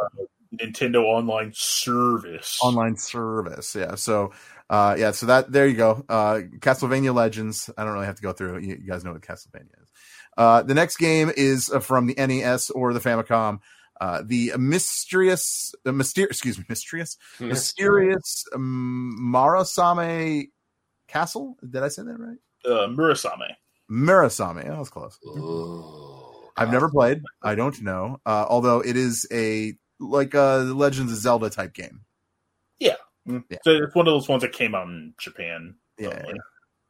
Nintendo Online Service. online service yeah. So uh yeah so that there you go. Uh castlevania legends. I don't really have to go through you, you guys know what castlevania is. Uh the next game is uh, from the nes or the famicom uh the mysterious uh, mysterious excuse me mysterious mysterious um, marasame castle did i say that right Uh, Murasame. Murasame. That was close. Ooh, I've never played. I don't know. Uh, although it is a like a Legends of Zelda type game. Yeah. So it's one of those ones that came out in Japan. Yeah.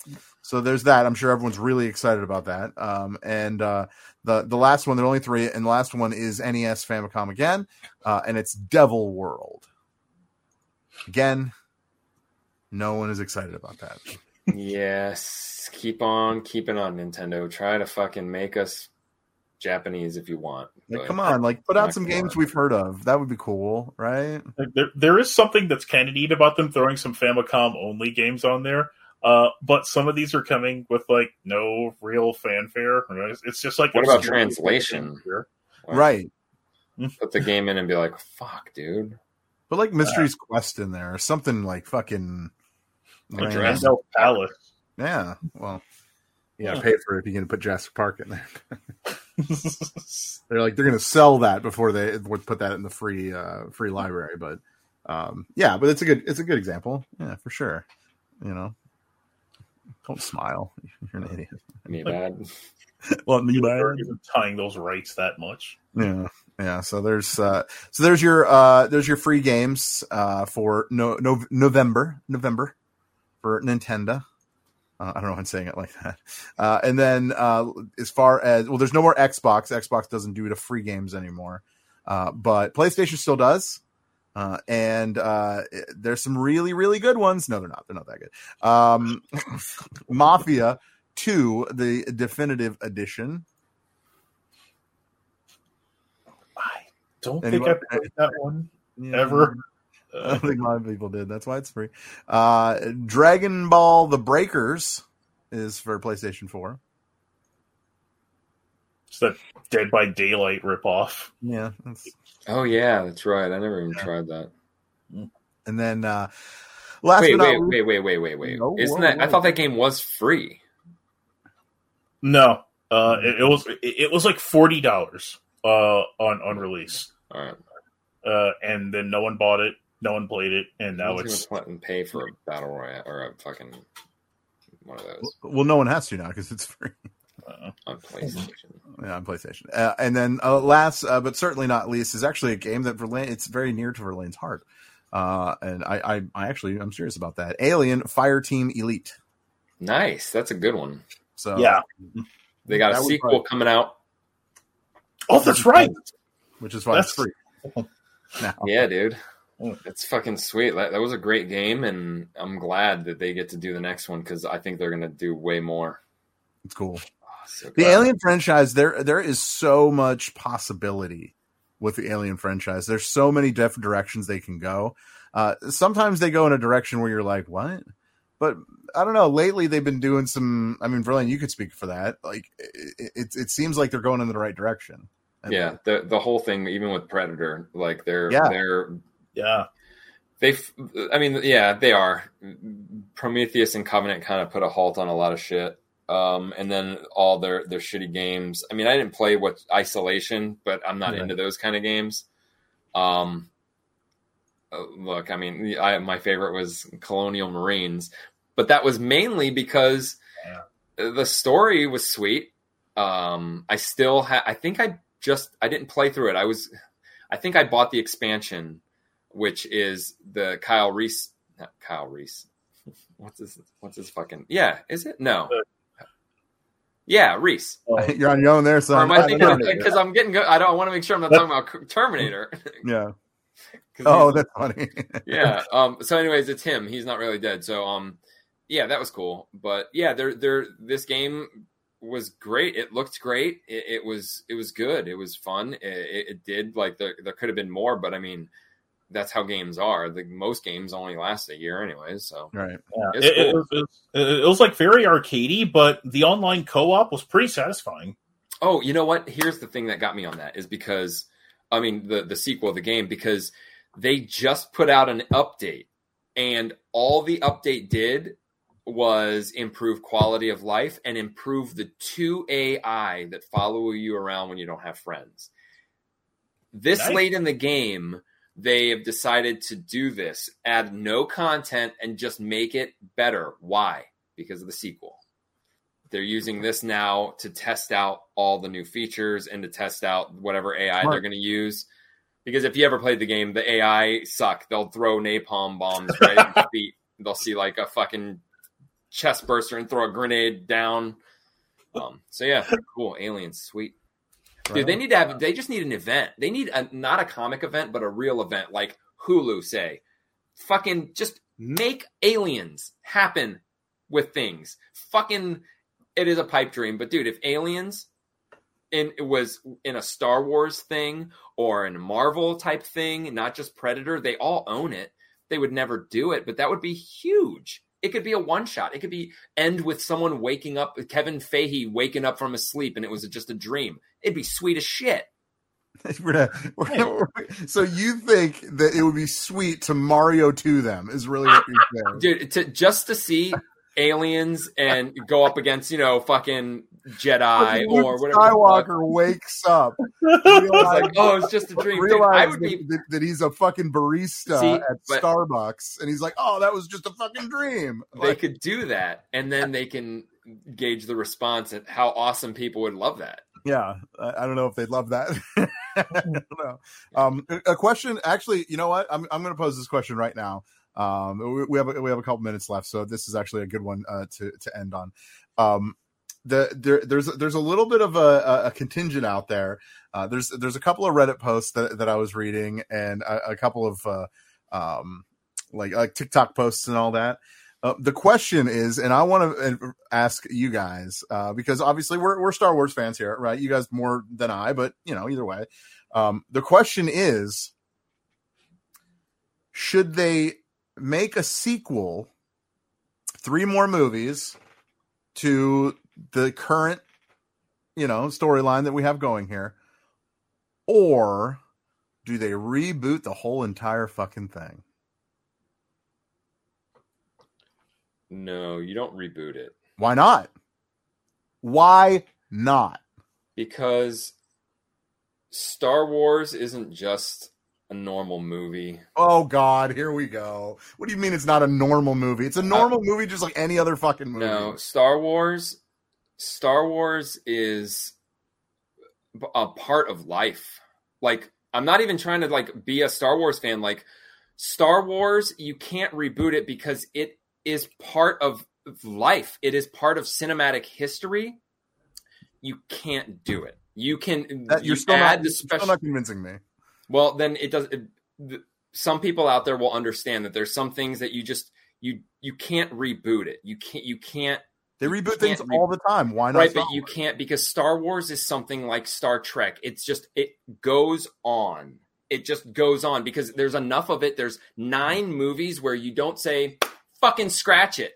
Only. So there's that. I'm sure everyone's really excited about that. Um, and uh, the the last one, there are only three, and the last one is NES Famicom again, uh, and it's Devil World. Again, no one is excited about that. Yes. Keep on keeping on, Nintendo. Try to fucking make us Japanese if you want. Like, come on, like put out some games work. we've heard of. That would be cool, right? There, there is something that's kind of neat about them throwing some Famicom only games on there. Uh, but some of these are coming with like no real fanfare. Right? It's just like What about translation? Like, Right. Put the game in and be like, fuck, dude. But like Mystery's Quest in there, or something like fucking. Like. Jurassic Randall Palace. Yeah. Well, you gotta Yeah. pay for it if you're gonna put Jurassic Park in there. they're like they're going to sell that before they would put that in the free uh, free library. But um, yeah, but it's a good it's a good example. Yeah, for sure. You know, don't smile. You're an idiot. Me bad. well, me bad. They're even tying those rights that much. Yeah, yeah. So there's uh, so there's your uh, there's your free games uh, for no, no November November for Nintendo. Uh, I don't know if I'm saying it like that. Uh, and then uh, as far as well, there's no more Xbox. Xbox doesn't do the free games anymore, uh, but PlayStation still does. Uh, and uh, there's some really really good ones. No, they're not. They're not that good. Um, Mafia Two, the definitive edition. I don't Anyone- think I played that one Yeah. ever. I don't think a lot of people did. That's why it's free. Uh, Dragon Ball: The Breakers is for PlayStation Four. It's that Dead by Daylight ripoff. Yeah, that's, Oh yeah, that's right. I never even tried that. and then uh, last wait, but not wait, wait, wait, wait, wait, wait. No, Isn't whoa, that? I thought that game was free. No, uh, it, it was it, it was like forty dollars uh, on on release, All right. uh, and then no one bought it, no one played it, and now Who's it's gonna and pay for a battle royale or a fucking one of those well, no one has to now because it's free. uh, on PlayStation. Yeah, on PlayStation. Uh, and then uh, last, uh, but certainly not least, is actually a game that Verlaine. It's very near to Verlaine's heart. Uh, and I, I, I actually, I'm serious about that. Alien Fire Team Elite. Nice, that's a good one. So yeah. They got a was sequel fun. coming out. Oh, that's right. which is why it's That's- free. Now, Yeah, dude. It's fucking sweet. That, that was a great game, and I'm glad that they get to do the next one because I think they're gonna do way more. it's cool. So The. Alien franchise, there there is so much possibility with the Alien franchise. There's so many different directions they can go. Uh, sometimes they go in a direction where you're like, what? But I don't know. Lately, they've been doing some. I mean, Verlaine, you could speak for that. Like, it, it, it seems like they're going in the right direction. And- Yeah, the the whole thing, even with Predator, like they're Yeah. they're Yeah, they. I mean, yeah, they are. Prometheus and Covenant kind of put a halt on a lot of shit. Um, and then all their their shitty games. I mean, I didn't play what Isolation, but I'm not Yeah. into those kind of games. Um, uh, look, I mean, I, my favorite was Colonial Marines, but that was mainly because the story was sweet. Um, I still ha- I think I just I didn't play through it. I was I think I bought the expansion, which is the Kyle Reese Kyle Reese. What's his what's his fucking Yeah, is it? No. Yeah, Reese. You're on your own there, Or son. am I thinking Terminator. because I'm getting good? I don't want to make sure I'm not talking about Terminator. yeah. Oh, that's funny. yeah. Um. So, anyways, it's him. He's not really dead. So, um, yeah, that was cool. But yeah, there, there. This game was great. It looked great. It, it was, it was good. It was fun. It, it, it did like there, there could have been more, but I mean, that's how games are. The most games only last a year, anyways. So, right. yeah. It's It, it cool. was, it, was, it was like very arcadey, but the online co-op was pretty satisfying. Oh, you know what? Here's the thing that got me on that is because, I mean, the the sequel of the game because they just put out an update, and all the update did was improve quality of life and improve the two AI that follow you around when you don't have friends. This Nice. late in the game, they have decided to do this, add no content, and just make it better. Why? Because of the sequel. They're using this now to test out all the new features and to test out whatever AI Smart. they're going to use. Because if you ever played the game, the AI suck. They'll throw napalm bombs right at your feet. They'll see like a fucking chest burster and throw a grenade down. Um, so yeah, cool. Aliens, sweet. Dude, they need to have. They just need an event. They need a not a comic event, but a real event, like Hulu say. Fucking just make aliens happen with things. Fucking, it is a pipe dream. But dude, if aliens in it was in a Star Wars thing or in a Marvel type thing, not just Predator, they all own it. They would never do it, but that would be huge. It could be a one shot. It could be end with someone waking up, Kevin Feige waking up from his sleep, and it was just a dream. It'd be sweet as shit. We're gonna- we're gonna- we're- so you think that it would be sweet to Mario to them is really what you're saying. dude to just to see aliens and go up against you know fucking Jedi or whatever. Skywalker wakes up, realizes, like, oh, it's just a dream. I would be that, he's a fucking barista See, at but- Starbucks, and he's like, "Oh, that was just a fucking dream." they could do that and then they can gauge the response and how awesome people would love that yeah, I, I don't know if they'd love that. I don't know. Um, a a question, actually, you know what? I'm I'm going to pose this question right now. Um, we, we have a, we have a couple minutes left, so this is actually a good one uh, to to end on. Um, the there there's there's a little bit of a, a, a contingent out there. Uh, there's there's a couple of Reddit posts that, that I was reading and a, a couple of uh, um, like like TikTok posts and all that. Uh, the question is, and I want to ask you guys uh, because obviously we're we're Star Wars fans here, right? You guys more than I, but you know either way. Um, the question is, should they make a sequel, three more movies to the current, you know, storyline that we have going here, or do they reboot the whole entire fucking thing? no you don't reboot it Why not? Why not? because star wars isn't just a normal movie Oh God, here we go. What do you mean it's not a normal movie? It's a uh, normal movie just like any other fucking movie. no star wars star wars is a part of life like i'm not even trying to like be a star wars fan like star wars you can't reboot it because it is part of life it is part of cinematic history you can't do it you can That, you you're still add not, the you're still not convincing me. well, then it does. It, th- some people out there will understand that there's some things that you just you you can't reboot it. You can't you can't They reboot things re- all the time. Why not? right, Star but you can't because Star Wars is something like Star Trek. It's just it goes on. It just goes on because there's enough of it. There's nine movies where you don't say fucking scratch it.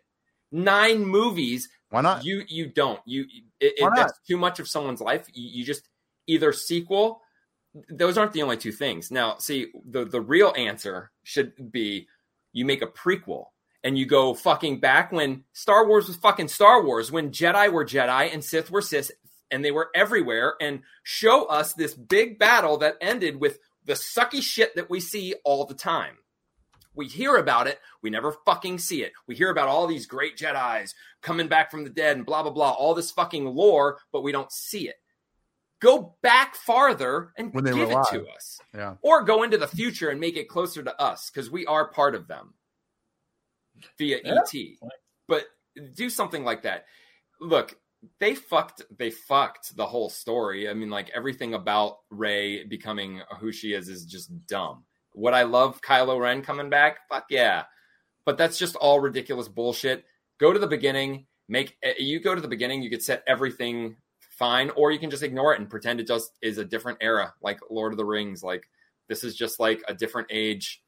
Nine movies Why not? you you don't you it, it, that's too much of someone's life. You, you just either sequel. Those aren't the only two things. Now, see the the real answer should be you make a prequel and you go fucking back when Star Wars was fucking Star Wars, when Jedi were Jedi and Sith were Sith, and they were everywhere, and show us this big battle that ended with the sucky shit that we see all the time. We hear about it, we never fucking see it. We hear about all these great Jedi's coming back from the dead and blah blah blah, all this fucking lore, but we don't see it. Go back farther and give it to us Yeah. or go into the future and make it closer to us because we are part of them via Yeah. ET. But do something like that. Look, they fucked. They fucked the whole story. I mean, like everything about Rey becoming who she is is just dumb. Would I love Kylo Ren coming back? Fuck yeah. But that's just all ridiculous bullshit. Go to the beginning. Make you go to the beginning. You could set everything fine, or you can just ignore it and pretend it just is a different era, like Lord of the Rings. Like this is just like a different age.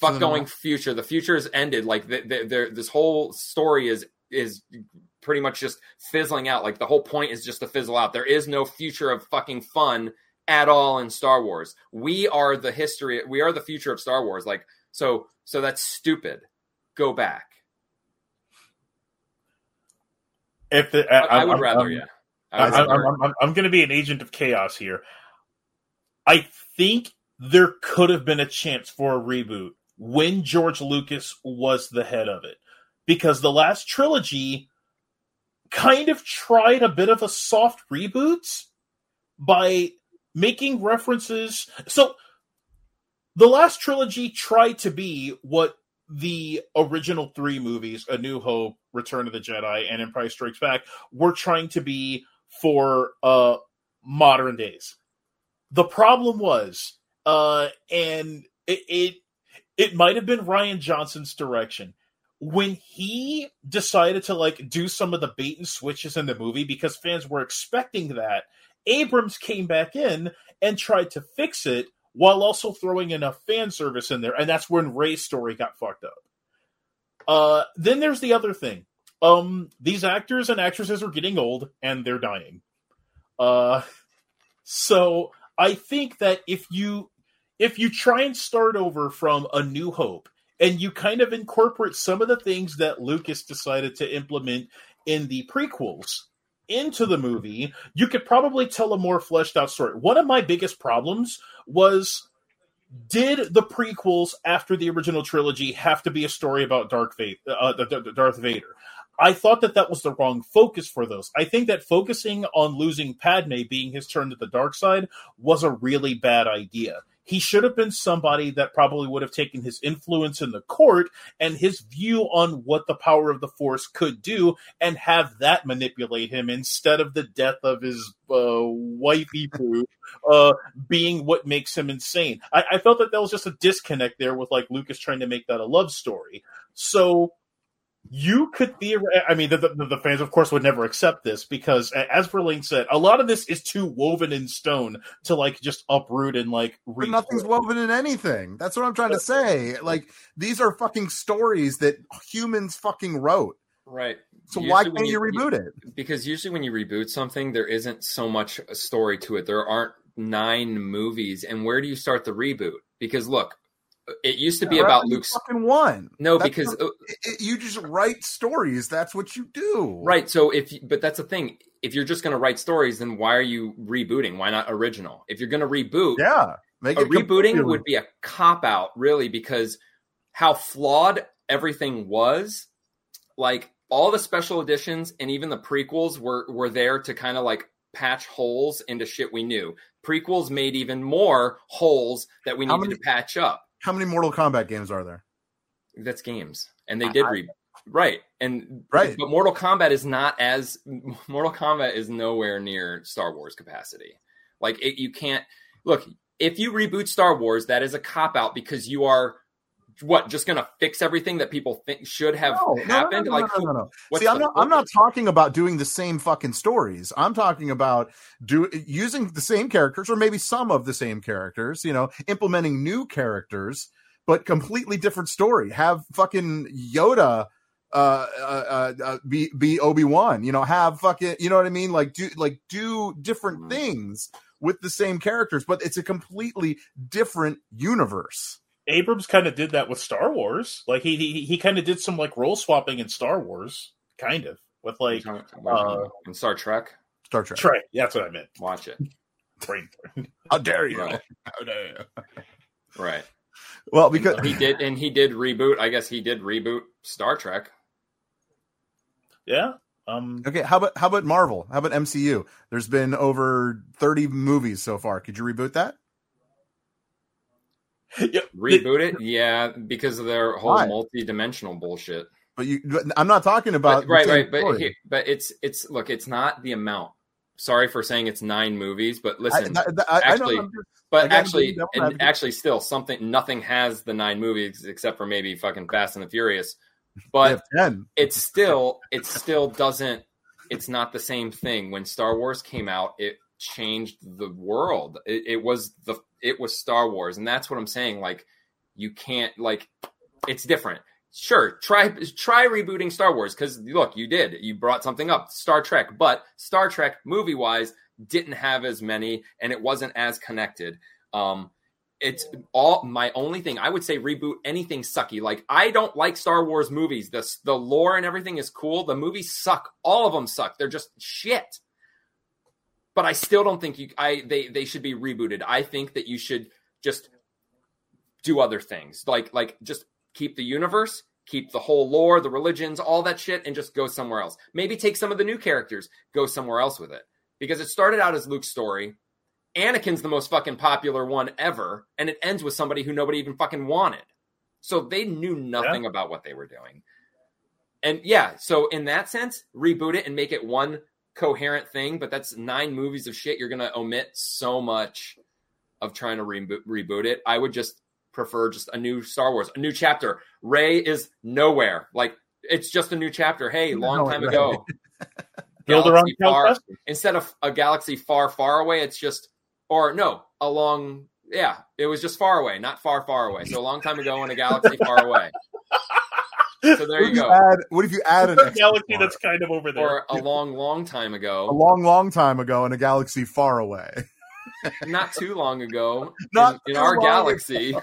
Fuck going future. The future is ended. Like the, the, the, this whole story is is pretty much just fizzling out. Like the whole point is just to fizzle out. There is no future of fucking fun at all in Star Wars. We are the history. We are the future of Star Wars. Like so. So that's stupid. Go back. If the, I, I, I would I'm- rather. I'm- yeah. I I, would I'm, rather- I'm, I'm, I'm going to be an agent of chaos here. I think there could have been a chance for a reboot when George Lucas was the head of it, because the last trilogy kind of tried a bit of a soft reboot by making references. So the last trilogy tried to be what the original three movies, A New Hope, Return of the Jedi, and Empire Strikes Back, were trying to be for uh modern days. The problem was, uh, and it it, it might have been Rian Johnson's direction when he decided to like do some of the bait and switches in the movie because fans were expecting that. Abrams came back in and tried to fix it while also throwing enough fan service in there, and that's when Rey's story got fucked up. Uh, then there's the other thing. Um, these actors and actresses are getting old and they're dying. Uh, so I think that if you if you try and start over from A New Hope and you kind of incorporate some of the things that Lucas decided to implement in the prequels, into the movie, you could probably tell a more fleshed out story. One of my biggest problems was did the prequels after the original trilogy have to be a story about Darth Vader? Uh, Darth Vader? I thought that that was the wrong focus for those. I think that focusing on losing Padme being his turn to the dark side was a really bad idea. He should have been somebody that probably would have taken his influence in the court and his view on what the power of the Force could do and have that manipulate him instead of the death of his uh, wifey poo uh, being what makes him insane. I, I felt that that was just a disconnect there with like Lucas trying to make that a love story. So you could theoretically, I mean, the, the, the, fans, of course, would never accept this because, as Verlaine said, a lot of this is too woven in stone to like just uproot and like. But nothing's woven in anything. That's what I'm trying to say. Like these are fucking stories that humans fucking wrote. Right. So usually why can't you, you reboot it? Because usually when you reboot something, there isn't so much a story to it. There aren't nine movies, and where do you start the reboot? Because look, it used to be about Luke's fucking one. No, that's because what, uh, it, you just write stories. That's what you do. Right. So if but that's the thing. If you're just going to write stories, then why are you rebooting? Why not original? If you're going to reboot, yeah, make a rebooting would be a cop out, really, because how flawed everything was. Like all the special editions and even the prequels were were there to kind of like patch holes into shit we knew. Prequels made even more holes that we needed many, to patch up how many Mortal Kombat games are there? That's games, and they did re right and right. But Mortal Kombat is not as Mortal Kombat is nowhere near Star Wars capacity. Like it, you can't look if you reboot Star Wars, that is a cop out because you are what just going to fix everything that people think should have no, happened? No, no, like, no, no, no. See, I'm not. I'm not talking about doing the same fucking stories. I'm talking about do using the same characters or maybe some of the same characters. You know, implementing new characters, but completely different story. Have fucking Yoda uh, uh, uh, uh be be Obi Wan. You know, have fucking you know what I mean? Like do like do different mm. things with the same characters, but it's a completely different universe. Abrams kind of did that with Star Wars. Like he he, he kind of did some like role swapping in Star Wars, kind of with like uh, in Star Trek. Star Trek. Trek. Yeah, that's what I meant. Watch it. Brain. How dare you? Right. How dare you? Right. Well, because he did, and he did reboot. I guess he did reboot Star Trek. Yeah. Um, okay. How about how about Marvel? How about MCU? There's been over 30 movies so far. Could you reboot that? Reboot it, yeah, because of their whole Why? multi-dimensional bullshit. But you, I'm not talking about but, right, right. But here, but it's it's look, it's not the amount. Sorry for saying it's nine movies, but listen, I, I, I, actually, just, but actually, and actually, still something. Nothing has the nine movies except for maybe fucking Fast and the Furious. But it's still, it still doesn't. It's not the same thing. When Star Wars came out, it changed the world. It, it was the it was Star Wars, and that's what I'm saying. Like you can't like it's different. Sure, try try rebooting Star Wars because look, you did you brought something up Star Trek, but Star Trek movie wise didn't have as many, and it wasn't as connected. Um, it's all my only thing. I would say reboot anything sucky. Like I don't like Star Wars movies. The the lore and everything is cool. The movies suck. All of them suck. They're just shit but I still don't think you I they they should be rebooted. I think that you should just do other things. Like like just keep the universe, keep the whole lore, the religions, all that shit and just go somewhere else. Maybe take some of the new characters, go somewhere else with it. Because it started out as Luke's story. Anakin's the most fucking popular one ever and it ends with somebody who nobody even fucking wanted. So they knew nothing yeah. about what they were doing. And yeah, so in that sense, reboot it and make it one coherent thing, but that's nine movies of shit. You're going to omit so much of trying to reboot, reboot it. I would just prefer just a new Star Wars, a new chapter. Rey is nowhere. Like it's just a new chapter. Hey, long no, time right. ago. far, instead of a galaxy far, far away, it's just or no, a long yeah, it was just far away, not far, far away. So a long time ago in a galaxy far away. So there you go. Add, what if you add an galaxy that's kind of over there, or a long, long time ago, a long, long time ago in a galaxy far away, not too long ago, not in, in our galaxy.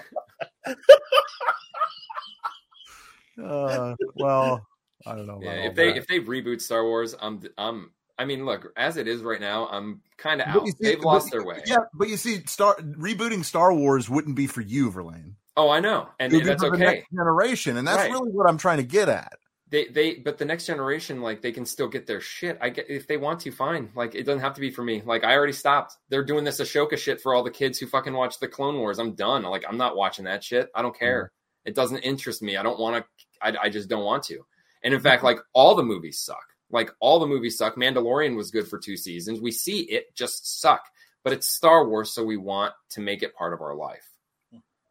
uh, well, I don't know. Yeah, if they that. if they reboot Star Wars, I'm I'm I mean, look, as it is right now, I'm kind of out. you see- They've but- lost their way. Yeah, but you see, Star rebooting Star Wars wouldn't be for you, Verlaine. Oh, I know, and, It would and that's okay. next generation, and that's Right. really what I'm trying to get at. They they but the next generation like they can still get their shit. I get if they want to, fine. Like it doesn't have to be for me. Like I already stopped. They're doing this Ahsoka shit for all the kids who fucking watch the Clone Wars. I'm done. Like I'm not watching that shit. I don't care. Mm-hmm. It doesn't interest me. I don't want to. I, I just don't want to. And in fact, mm-hmm. like all the movies suck. Like all the movies suck. Mandalorian was good for two seasons. We see it just suck. But it's Star Wars, so we want to make it part of our life.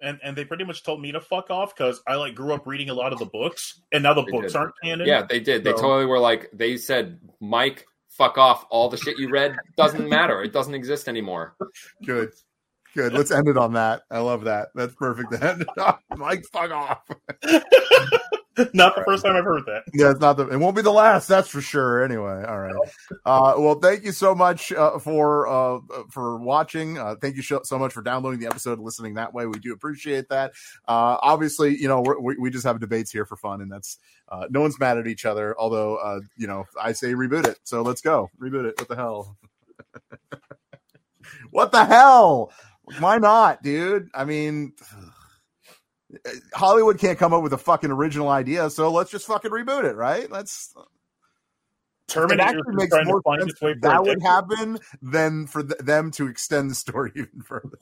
And and they pretty much told me to fuck off because I like grew up reading a lot of the books, and now the They books did. aren't canon. Yeah, they did. They totally were like, they said, Mike, fuck off. All the shit you read doesn't matter. It doesn't exist anymore. Good. Good. Let's end it on that. I love that. That's perfect. to end it on. Mike, fuck off. Not the first time I've heard that. Yeah, it's not the. It won't be the last. That's for sure. Anyway, all right. Uh, well, thank you so much uh, for uh, for watching. Uh, thank you so much for downloading the episode, and listening that way. We do appreciate that. Uh, obviously, you know we we just have debates here for fun, and that's uh, no one's mad at each other. Although, you know, I say reboot it. So let's go reboot it. What the hell? what the hell? Why not, dude? I mean. Hollywood can't come up with a fucking original idea, so let's just fucking reboot it, right? Let's. Terminator it actually makes more sense way that for a that would happen than for th- them to extend the story even further.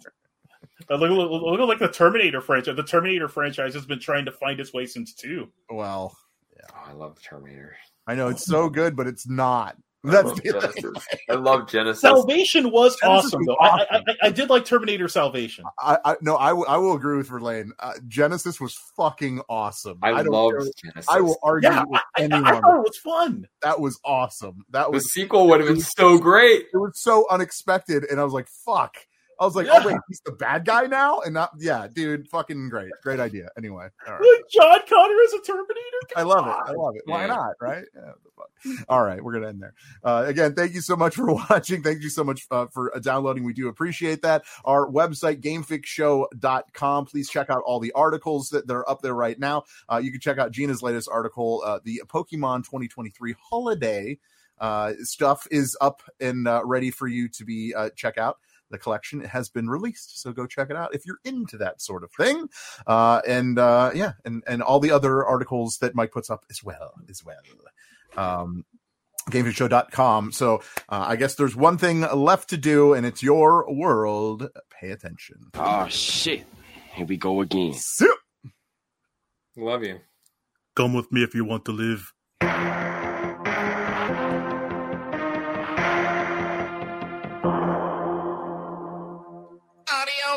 Uh, Look, look, look at like the Terminator franchise. The Terminator franchise has been trying to find its way since two. Well, Oh, I love the Terminator. I know it's so good, but it's not. I That's love the Genesis. I love Genesis. Salvation was Genesis awesome, was though. I, I. I, I did like Terminator Salvation. I, I no, I, w- I will agree with Verlaine. Uh, Genesis was fucking awesome. I, don't love Genesis. I will argue Yeah, with I, I, anyone. I thought it was fun. that was awesome. That the was sequel would have been so great. it was so unexpected, and I was like, "Fuck." I was like, Yeah. "Oh wait, he's the bad guy now," and not yeah, dude, fucking great, great idea. Anyway, all right. Like John Connor as a Terminator. I love it. I love it. Why not? Right? Yeah, what the fuck. All right, we're gonna end there. Uh, again, thank you so much for watching. Thank you so much uh, for uh, downloading. We do appreciate that. Our website, gamefixshow.com. Please check out all the articles that, that are up there right now. Uh, you can check out Gina's latest article, uh, the Pokemon 2023 holiday uh, stuff is up and uh, ready for you to be uh, check out. The collection has been released, so go check it out if you're into that sort of thing. Uh, and uh, yeah, and and all the other articles that Mike puts up as well, as well. Um, GameFixShow.com. So uh, I guess there's one thing left to do, and it's your world. Pay attention. Oh shit. Here we go again. Soup. Love you. Come with me if you want to live.